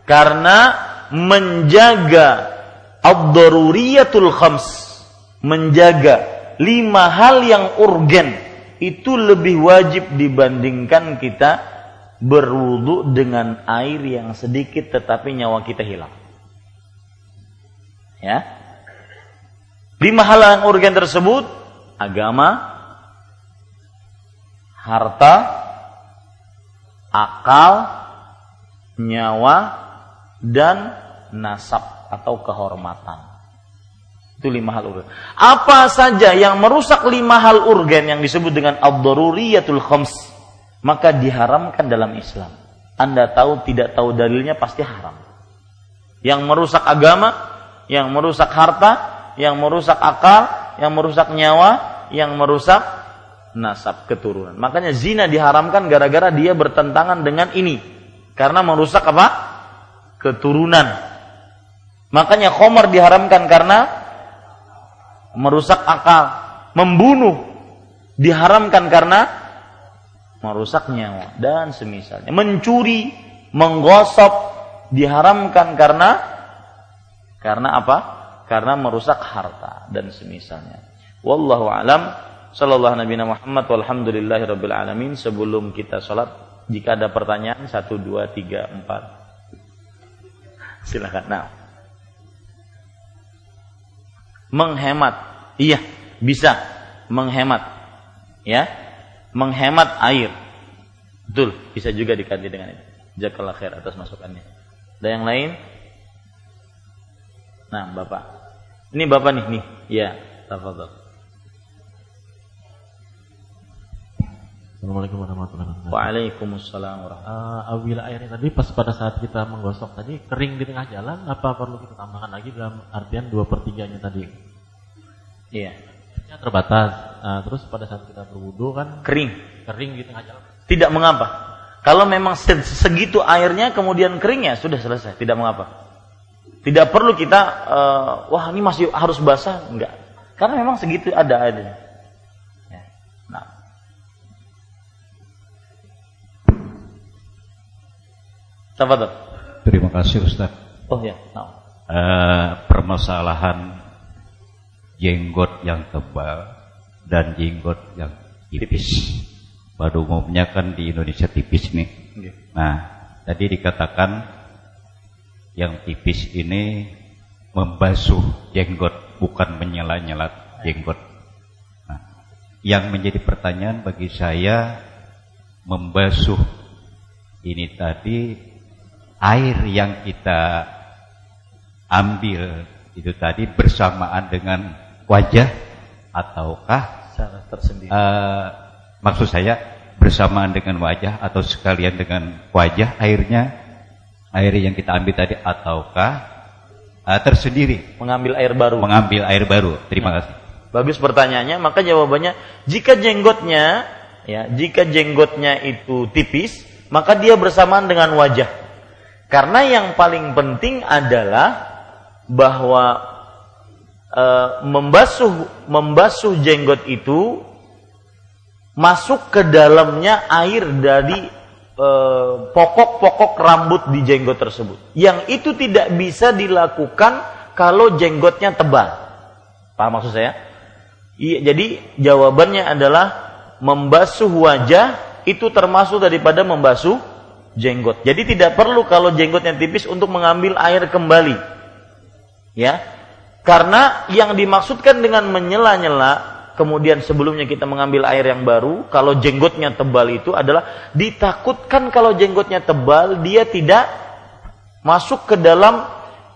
[SPEAKER 1] Karena menjaga ad-daruriyatul khams, menjaga lima hal yang urgen itu lebih wajib dibandingkan kita berwudu dengan air yang sedikit tetapi nyawa kita hilang. Ya. Lima hal yang urgen tersebut agama, harta, akal, nyawa, dan nasab atau kehormatan. Itu lima hal urgen. Apa saja yang merusak lima hal urgen yang disebut dengan ad-daruriyatul khams, maka diharamkan dalam Islam. Anda tahu tidak tahu dalilnya pasti haram. Yang merusak agama, yang merusak harta, yang merusak akal, yang merusak nyawa, yang merusak nasab keturunan. Makanya zina diharamkan gara-gara dia bertentangan dengan ini. Karena merusak apa? Keturunan. Makanya khomer diharamkan karena merusak akal. Membunuh diharamkan karena merusak nyawa dan semisalnya. Mencuri, menggosok diharamkan karena karena apa? Karena merusak harta dan semisalnya. Wallahu alam Sallallahu Nabi Muhammad walhamdulillahi rabbil alamin. Sebelum kita sholat, jika ada pertanyaan, satu, dua, tiga, empat. Silakan. Nah. Menghemat. Iya, bisa. Menghemat. Ya. Menghemat air. Betul, bisa juga diganti dengan itu. Jazakallah khair atas masukannya. Ada yang lain? Nah, Bapak. Ini Bapak nih, nih. Ya, tafadhol.
[SPEAKER 2] Assalamualaikum warahmatullahi wabarakatuh.
[SPEAKER 1] Waalaikumsalam
[SPEAKER 2] warahmatullahi uh, Bila airnya tadi pas pada saat kita menggosok tadi kering di tengah jalan, apa perlu kita tambahkan lagi dalam artian dua pertiganya tadi?
[SPEAKER 1] Iya.
[SPEAKER 2] Yeah. terbatas. Nah, terus pada saat kita berwudu kan
[SPEAKER 1] kering,
[SPEAKER 2] kering di tengah jalan.
[SPEAKER 1] Tidak mengapa. Kalau memang segitu airnya kemudian kering ya sudah selesai, tidak mengapa. Tidak perlu kita uh, wah ini masih harus basah, enggak. Karena memang segitu ada airnya. Tafadhol.
[SPEAKER 3] Terima kasih Ustaz.
[SPEAKER 1] Oh ya.
[SPEAKER 3] No. Uh, permasalahan jenggot yang tebal dan jenggot yang tipis. tipis. Pada umumnya kan di Indonesia tipis nih. Okay. Nah, tadi dikatakan yang tipis ini membasuh jenggot bukan menyela-nyela jenggot. Nah, yang menjadi pertanyaan bagi saya membasuh ini tadi air yang kita ambil itu tadi bersamaan dengan wajah ataukah
[SPEAKER 1] secara tersendiri?
[SPEAKER 3] Uh, maksud saya bersamaan dengan wajah atau sekalian dengan wajah airnya air yang kita ambil tadi ataukah uh, tersendiri?
[SPEAKER 1] Mengambil air baru.
[SPEAKER 3] Mengambil air baru. Terima hmm. kasih.
[SPEAKER 1] Bagus pertanyaannya maka jawabannya jika jenggotnya ya jika jenggotnya itu tipis maka dia bersamaan dengan wajah. Karena yang paling penting adalah bahwa e, membasuh membasuh jenggot itu masuk ke dalamnya air dari eh, pokok-pokok rambut di jenggot tersebut. Yang itu tidak bisa dilakukan kalau jenggotnya tebal. Paham maksud saya? Iya, jadi jawabannya adalah membasuh wajah itu termasuk daripada membasuh jenggot. Jadi tidak perlu kalau jenggotnya tipis untuk mengambil air kembali. Ya. Karena yang dimaksudkan dengan menyela-nyela kemudian sebelumnya kita mengambil air yang baru, kalau jenggotnya tebal itu adalah ditakutkan kalau jenggotnya tebal dia tidak masuk ke dalam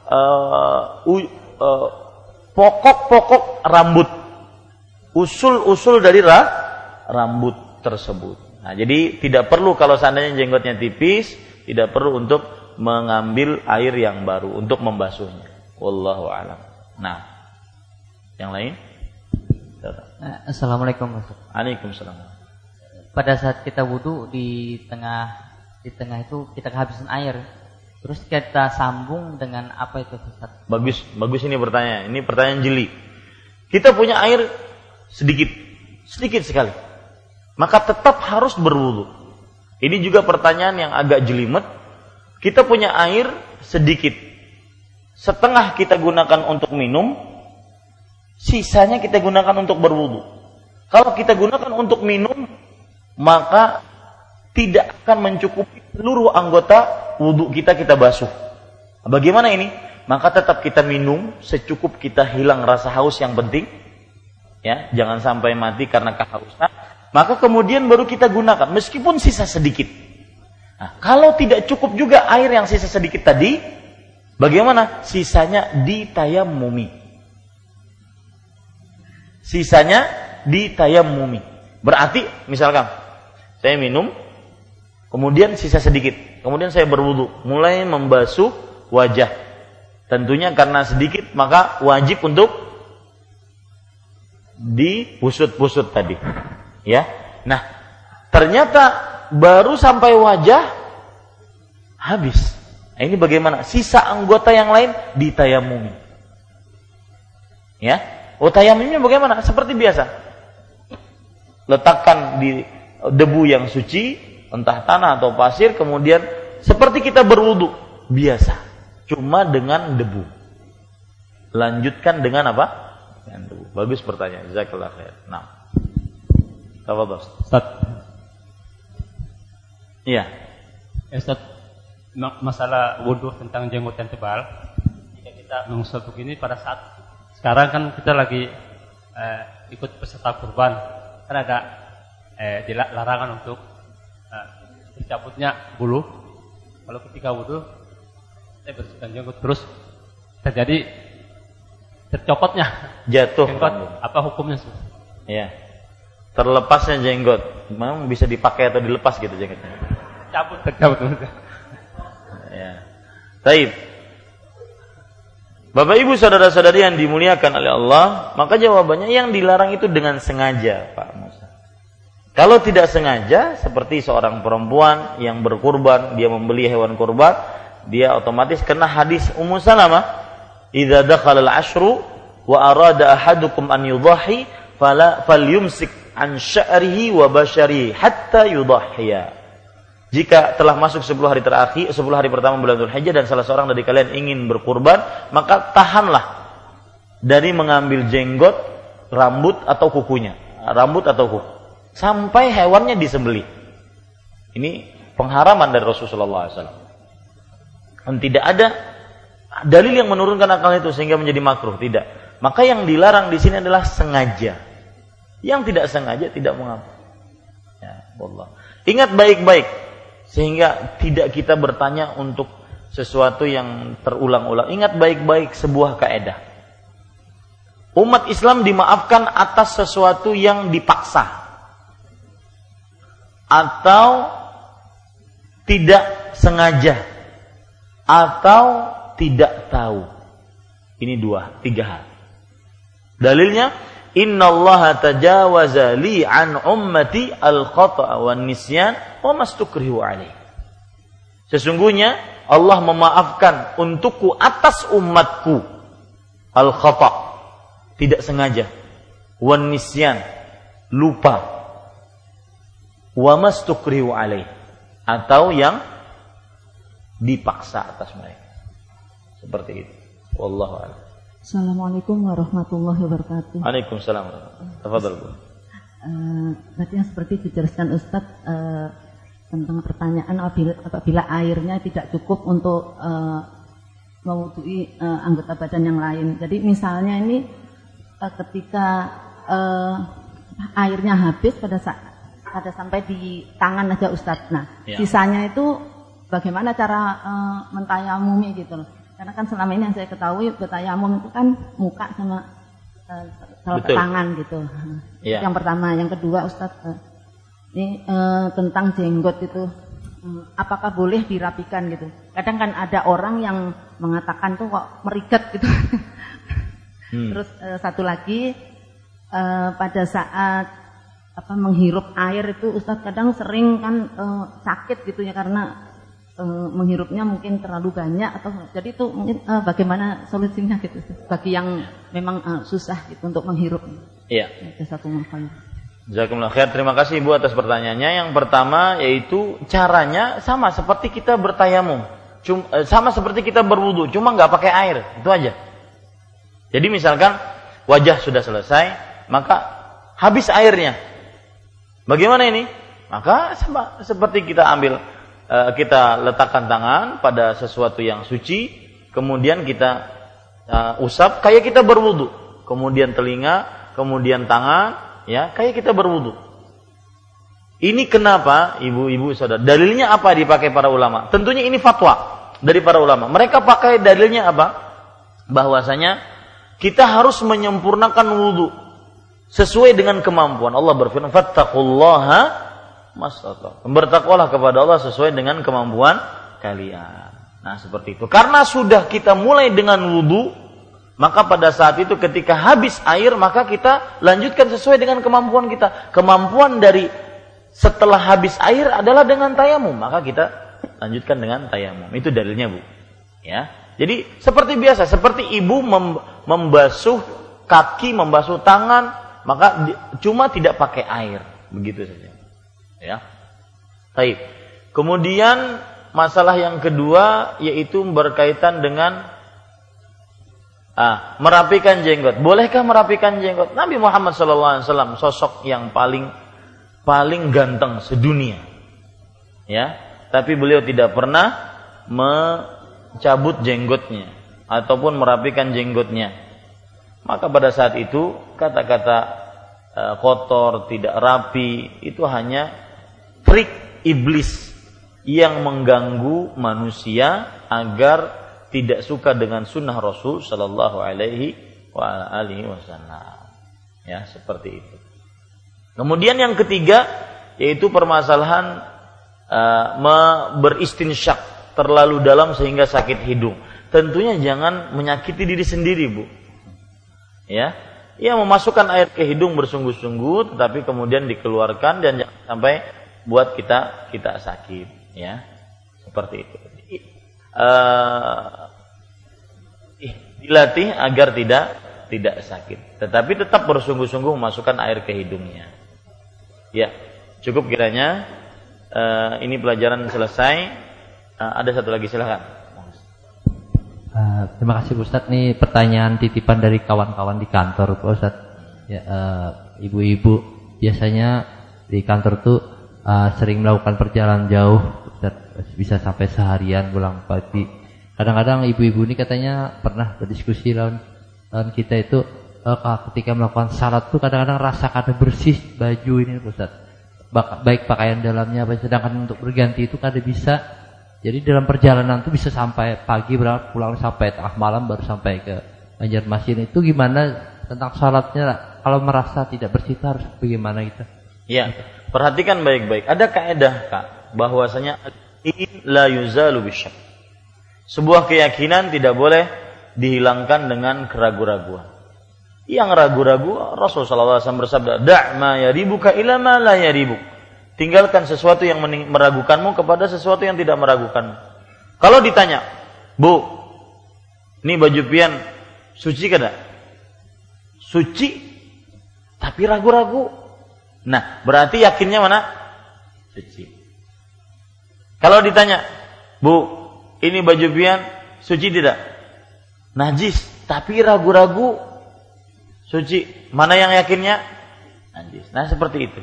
[SPEAKER 1] uh, uh, pokok-pokok rambut, usul-usul dari ra, rambut tersebut. Nah, jadi tidak perlu kalau seandainya jenggotnya tipis, tidak perlu untuk mengambil air yang baru untuk membasuhnya. Wallahu alam. Nah, yang lain?
[SPEAKER 4] Eh, Assalamualaikum.
[SPEAKER 1] Waalaikumsalam.
[SPEAKER 4] Pada saat kita wudhu di tengah di tengah itu kita kehabisan air. Terus kita sambung dengan apa itu Ustaz?
[SPEAKER 1] Bagus, bagus ini pertanyaan. Ini pertanyaan jeli. Kita punya air sedikit, sedikit sekali. Maka tetap harus berwudhu. Ini juga pertanyaan yang agak jelimet. Kita punya air sedikit. Setengah kita gunakan untuk minum, sisanya kita gunakan untuk berwudu. Kalau kita gunakan untuk minum, maka tidak akan mencukupi seluruh anggota wudhu kita kita basuh. Bagaimana ini? Maka tetap kita minum secukup kita hilang rasa haus yang penting. Ya, jangan sampai mati karena kehausan. Maka kemudian baru kita gunakan meskipun sisa sedikit. Nah, kalau tidak cukup juga air yang sisa sedikit tadi, bagaimana? Sisanya ditayamumi sisanya ditayamumi. Berarti misalkan saya minum, kemudian sisa sedikit, kemudian saya berwudu, mulai membasuh wajah. Tentunya karena sedikit maka wajib untuk dipusut-pusut tadi. Ya. Nah, ternyata baru sampai wajah habis. Nah, ini bagaimana? Sisa anggota yang lain ditayamumi. Ya, Oh tayamumnya bagaimana? Seperti biasa. Letakkan di debu yang suci, entah tanah atau pasir, kemudian seperti kita berwudu biasa, cuma dengan debu. Lanjutkan dengan apa? Dengan debu. Bagus pertanyaan. Jazakallah khair. Nah. Tafadhol.
[SPEAKER 5] Ustaz.
[SPEAKER 1] Iya.
[SPEAKER 5] Eh, Ustaz, masalah wudhu tentang jenggot yang tebal. Jika kita mengusap begini pada saat sekarang kan kita lagi eh, ikut peserta kurban, kan ada eh, larangan untuk eh, dicabutnya bulu. Kalau ketika wudhu, saya bersihkan jenggot terus terjadi tercopotnya
[SPEAKER 1] jatuh
[SPEAKER 5] jenggot. Apa hukumnya?
[SPEAKER 1] Iya. Terlepasnya jenggot, memang bisa dipakai atau dilepas gitu jenggotnya.
[SPEAKER 5] Cabut, tercabut.
[SPEAKER 1] Ya. Taib. Bapak Ibu saudara-saudari yang dimuliakan oleh Allah, maka jawabannya yang dilarang itu dengan sengaja, Pak Musa. Kalau tidak sengaja, seperti seorang perempuan yang berkurban, dia membeli hewan kurban, dia otomatis kena hadis Ummu Salamah, "Idza dakhala al-ashru wa arada ahadukum an yudhahi fala falyumsik an sya'rihi wa basharihi hatta yudhhiya." Jika telah masuk 10 hari terakhir, 10 hari pertama bulan Dzulhijjah dan salah seorang dari kalian ingin berkurban, maka tahanlah dari mengambil jenggot, rambut atau kukunya, rambut atau kuku, sampai hewannya disembeli. Ini pengharaman dari Rasulullah SAW. Dan tidak ada dalil yang menurunkan akal itu sehingga menjadi makruh, tidak. Maka yang dilarang di sini adalah sengaja. Yang tidak sengaja tidak mengapa. Ya, Allah. Ingat baik-baik, sehingga tidak kita bertanya untuk sesuatu yang terulang-ulang. Ingat baik-baik sebuah kaedah. Umat Islam dimaafkan atas sesuatu yang dipaksa atau tidak sengaja atau tidak tahu. Ini dua, tiga hal. Dalilnya, Inna Allah tajawaza li an ummati al khata wa nisyan wa mastukrihu alaih. Sesungguhnya Allah memaafkan untukku atas umatku al khata tidak sengaja wa nisyan lupa wa mastukrihu alaih atau yang dipaksa atas mereka. Seperti itu. Wallahu a'lam.
[SPEAKER 6] Assalamualaikum warahmatullahi wabarakatuh.
[SPEAKER 1] Waalaikumsalam. Tafadhal, Bu.
[SPEAKER 6] Uh, tadi yang seperti dijelaskan Ustadz uh, tentang pertanyaan apabila, apabila airnya tidak cukup untuk uh, mewudui uh, anggota badan yang lain. Jadi misalnya ini uh, ketika uh, airnya habis pada saat ada sampai di tangan aja Ustadz. Nah, ya. sisanya itu bagaimana cara uh, mentayamumi gitu loh. Karena kan selama ini yang saya ketahui bertayamum itu kan muka sama uh, tangan gitu. Yeah. Yang pertama, yang kedua Ustadz uh, ini uh, tentang jenggot itu uh, apakah boleh dirapikan gitu. Kadang kan ada orang yang mengatakan tuh kok meriget gitu. hmm. Terus uh, satu lagi uh, pada saat apa menghirup air itu Ustadz kadang sering kan uh, sakit gitu ya karena uh, menghirupnya mungkin terlalu banyak atau jadi itu mungkin uh, bagaimana solusinya gitu bagi yang memang uh, susah gitu untuk menghirup.
[SPEAKER 1] Iya. Satu Jazakumullah khair. Terima kasih Ibu atas pertanyaannya. Yang pertama yaitu caranya sama seperti kita bertayamum. Cuma, sama seperti kita berwudu, cuma nggak pakai air. Itu aja. Jadi misalkan wajah sudah selesai, maka habis airnya. Bagaimana ini? Maka sama seperti kita ambil Eh, kita letakkan tangan pada sesuatu yang suci, kemudian kita uh, usap kayak kita berwudu, kemudian telinga, kemudian tangan, ya kayak kita berwudu. Ini kenapa ibu-ibu saudara? Dalilnya apa dipakai para ulama? Tentunya ini fatwa dari para ulama. Mereka pakai dalilnya apa? Bahwasanya kita harus menyempurnakan wudhu sesuai dengan kemampuan. Allah berfirman, "Fattaqullaha masata. Bertakwalah kepada Allah sesuai dengan kemampuan kalian. Nah, seperti itu. Karena sudah kita mulai dengan wudhu, maka pada saat itu ketika habis air, maka kita lanjutkan sesuai dengan kemampuan kita. Kemampuan dari setelah habis air adalah dengan tayamum, maka kita lanjutkan dengan tayamum. Itu dalilnya, Bu. Ya. Jadi seperti biasa, seperti ibu membasuh kaki, membasuh tangan, maka cuma tidak pakai air, begitu saja ya. Baik. Kemudian masalah yang kedua yaitu berkaitan dengan ah, merapikan jenggot. Bolehkah merapikan jenggot? Nabi Muhammad SAW sosok yang paling paling ganteng sedunia. Ya, tapi beliau tidak pernah mencabut jenggotnya ataupun merapikan jenggotnya. Maka pada saat itu kata-kata uh, kotor, tidak rapi itu hanya trik iblis yang mengganggu manusia agar tidak suka dengan sunnah Rasul Shallallahu Alaihi Wasallam. Ya seperti itu. Kemudian yang ketiga yaitu permasalahan uh, beristinsyak terlalu dalam sehingga sakit hidung. Tentunya jangan menyakiti diri sendiri, Bu. Ya, ia memasukkan air ke hidung bersungguh-sungguh, tetapi kemudian dikeluarkan dan sampai buat kita kita sakit ya seperti itu uh, dilatih agar tidak tidak sakit. Tetapi tetap bersungguh-sungguh memasukkan air ke hidungnya. Ya cukup kiranya uh, ini pelajaran selesai. Uh, ada satu lagi silahkan
[SPEAKER 7] uh, terima kasih Ustadz. Nih pertanyaan titipan dari kawan-kawan di kantor Pak Ustadz. Ya ibu-ibu uh, biasanya di kantor tuh uh, sering melakukan perjalanan jauh bisa sampai seharian pulang pagi. Kadang-kadang ibu-ibu ini katanya pernah berdiskusi lawan, lawan kita itu uh, ketika melakukan salat tuh kadang-kadang rasa kada bersih baju ini Ustaz. Baik pakaian dalamnya, sedangkan untuk berganti itu kada bisa Jadi dalam perjalanan itu bisa sampai pagi berapa pulang sampai tengah malam baru sampai ke Banjarmasin itu gimana tentang sholatnya kalau merasa tidak bersih itu harus bagaimana gitu?
[SPEAKER 1] Ya, perhatikan baik-baik. Ada kaidah kak bahwasanya la yuzalu bisyak. Sebuah keyakinan tidak boleh dihilangkan dengan keraguan-raguan. Yang ragu-ragu Rasulullah SAW bersabda, "Da' ma yaribuka ila ma la yaribuk." Tinggalkan sesuatu yang meragukanmu kepada sesuatu yang tidak meragukanmu. Kalau ditanya, "Bu, ini baju pian suci kada?" Suci, tapi ragu-ragu. Nah, berarti yakinnya mana? Suci. Kalau ditanya, "Bu, ini baju pian suci tidak?" Najis, tapi ragu-ragu suci. Mana yang yakinnya? Najis. Nah, seperti itu.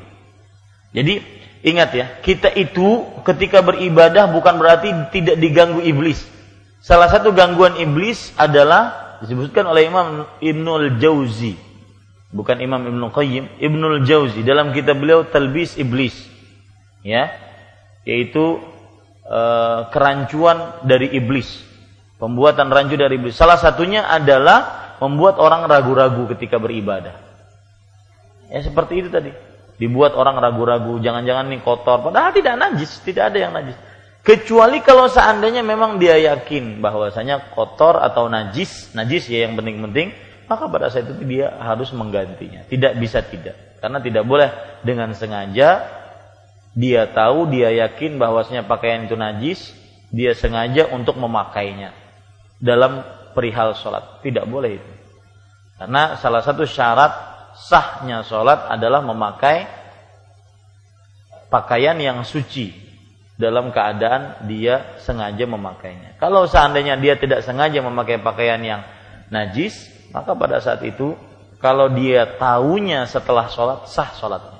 [SPEAKER 1] Jadi ingat ya, kita itu ketika beribadah bukan berarti tidak diganggu iblis. Salah satu gangguan iblis adalah disebutkan oleh Imam Ibnul Jauzi. Bukan Imam Ibnu Qayyim, Ibnul Jauzi dalam kitab beliau Talbis Iblis. Ya. Yaitu e, kerancuan dari iblis. Pembuatan rancu dari iblis. Salah satunya adalah membuat orang ragu-ragu ketika beribadah. Ya seperti itu tadi dibuat orang ragu-ragu, jangan-jangan ini kotor, padahal tidak najis, tidak ada yang najis. Kecuali kalau seandainya memang dia yakin bahwasanya kotor atau najis, najis ya yang penting-penting, maka pada saat itu dia harus menggantinya. Tidak bisa tidak. Karena tidak boleh dengan sengaja dia tahu, dia yakin bahwasanya pakaian itu najis, dia sengaja untuk memakainya dalam perihal sholat. Tidak boleh itu. Karena salah satu syarat sahnya sholat adalah memakai pakaian yang suci dalam keadaan dia sengaja memakainya. Kalau seandainya dia tidak sengaja memakai pakaian yang najis, maka pada saat itu kalau dia tahunya setelah sholat sah sholatnya.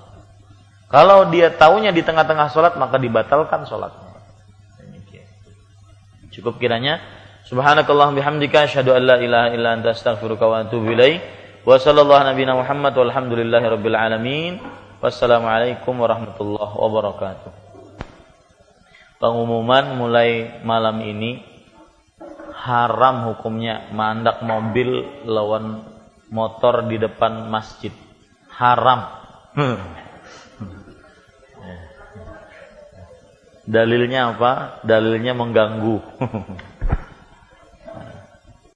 [SPEAKER 1] Kalau dia tahunya di tengah-tengah sholat maka dibatalkan sholatnya. Cukup kiranya. Subhanakallah bihamdika asyhadu an la ilaha illa anta astaghfiruka wa atubu ilaik. Wa sallallahu Muhammad walhamdulillahi rabbil alamin. Wassalamualaikum warahmatullahi wabarakatuh. Pengumuman mulai malam ini haram hukumnya mandak mobil lawan motor di depan masjid. Haram. Dalilnya apa? Dalilnya mengganggu.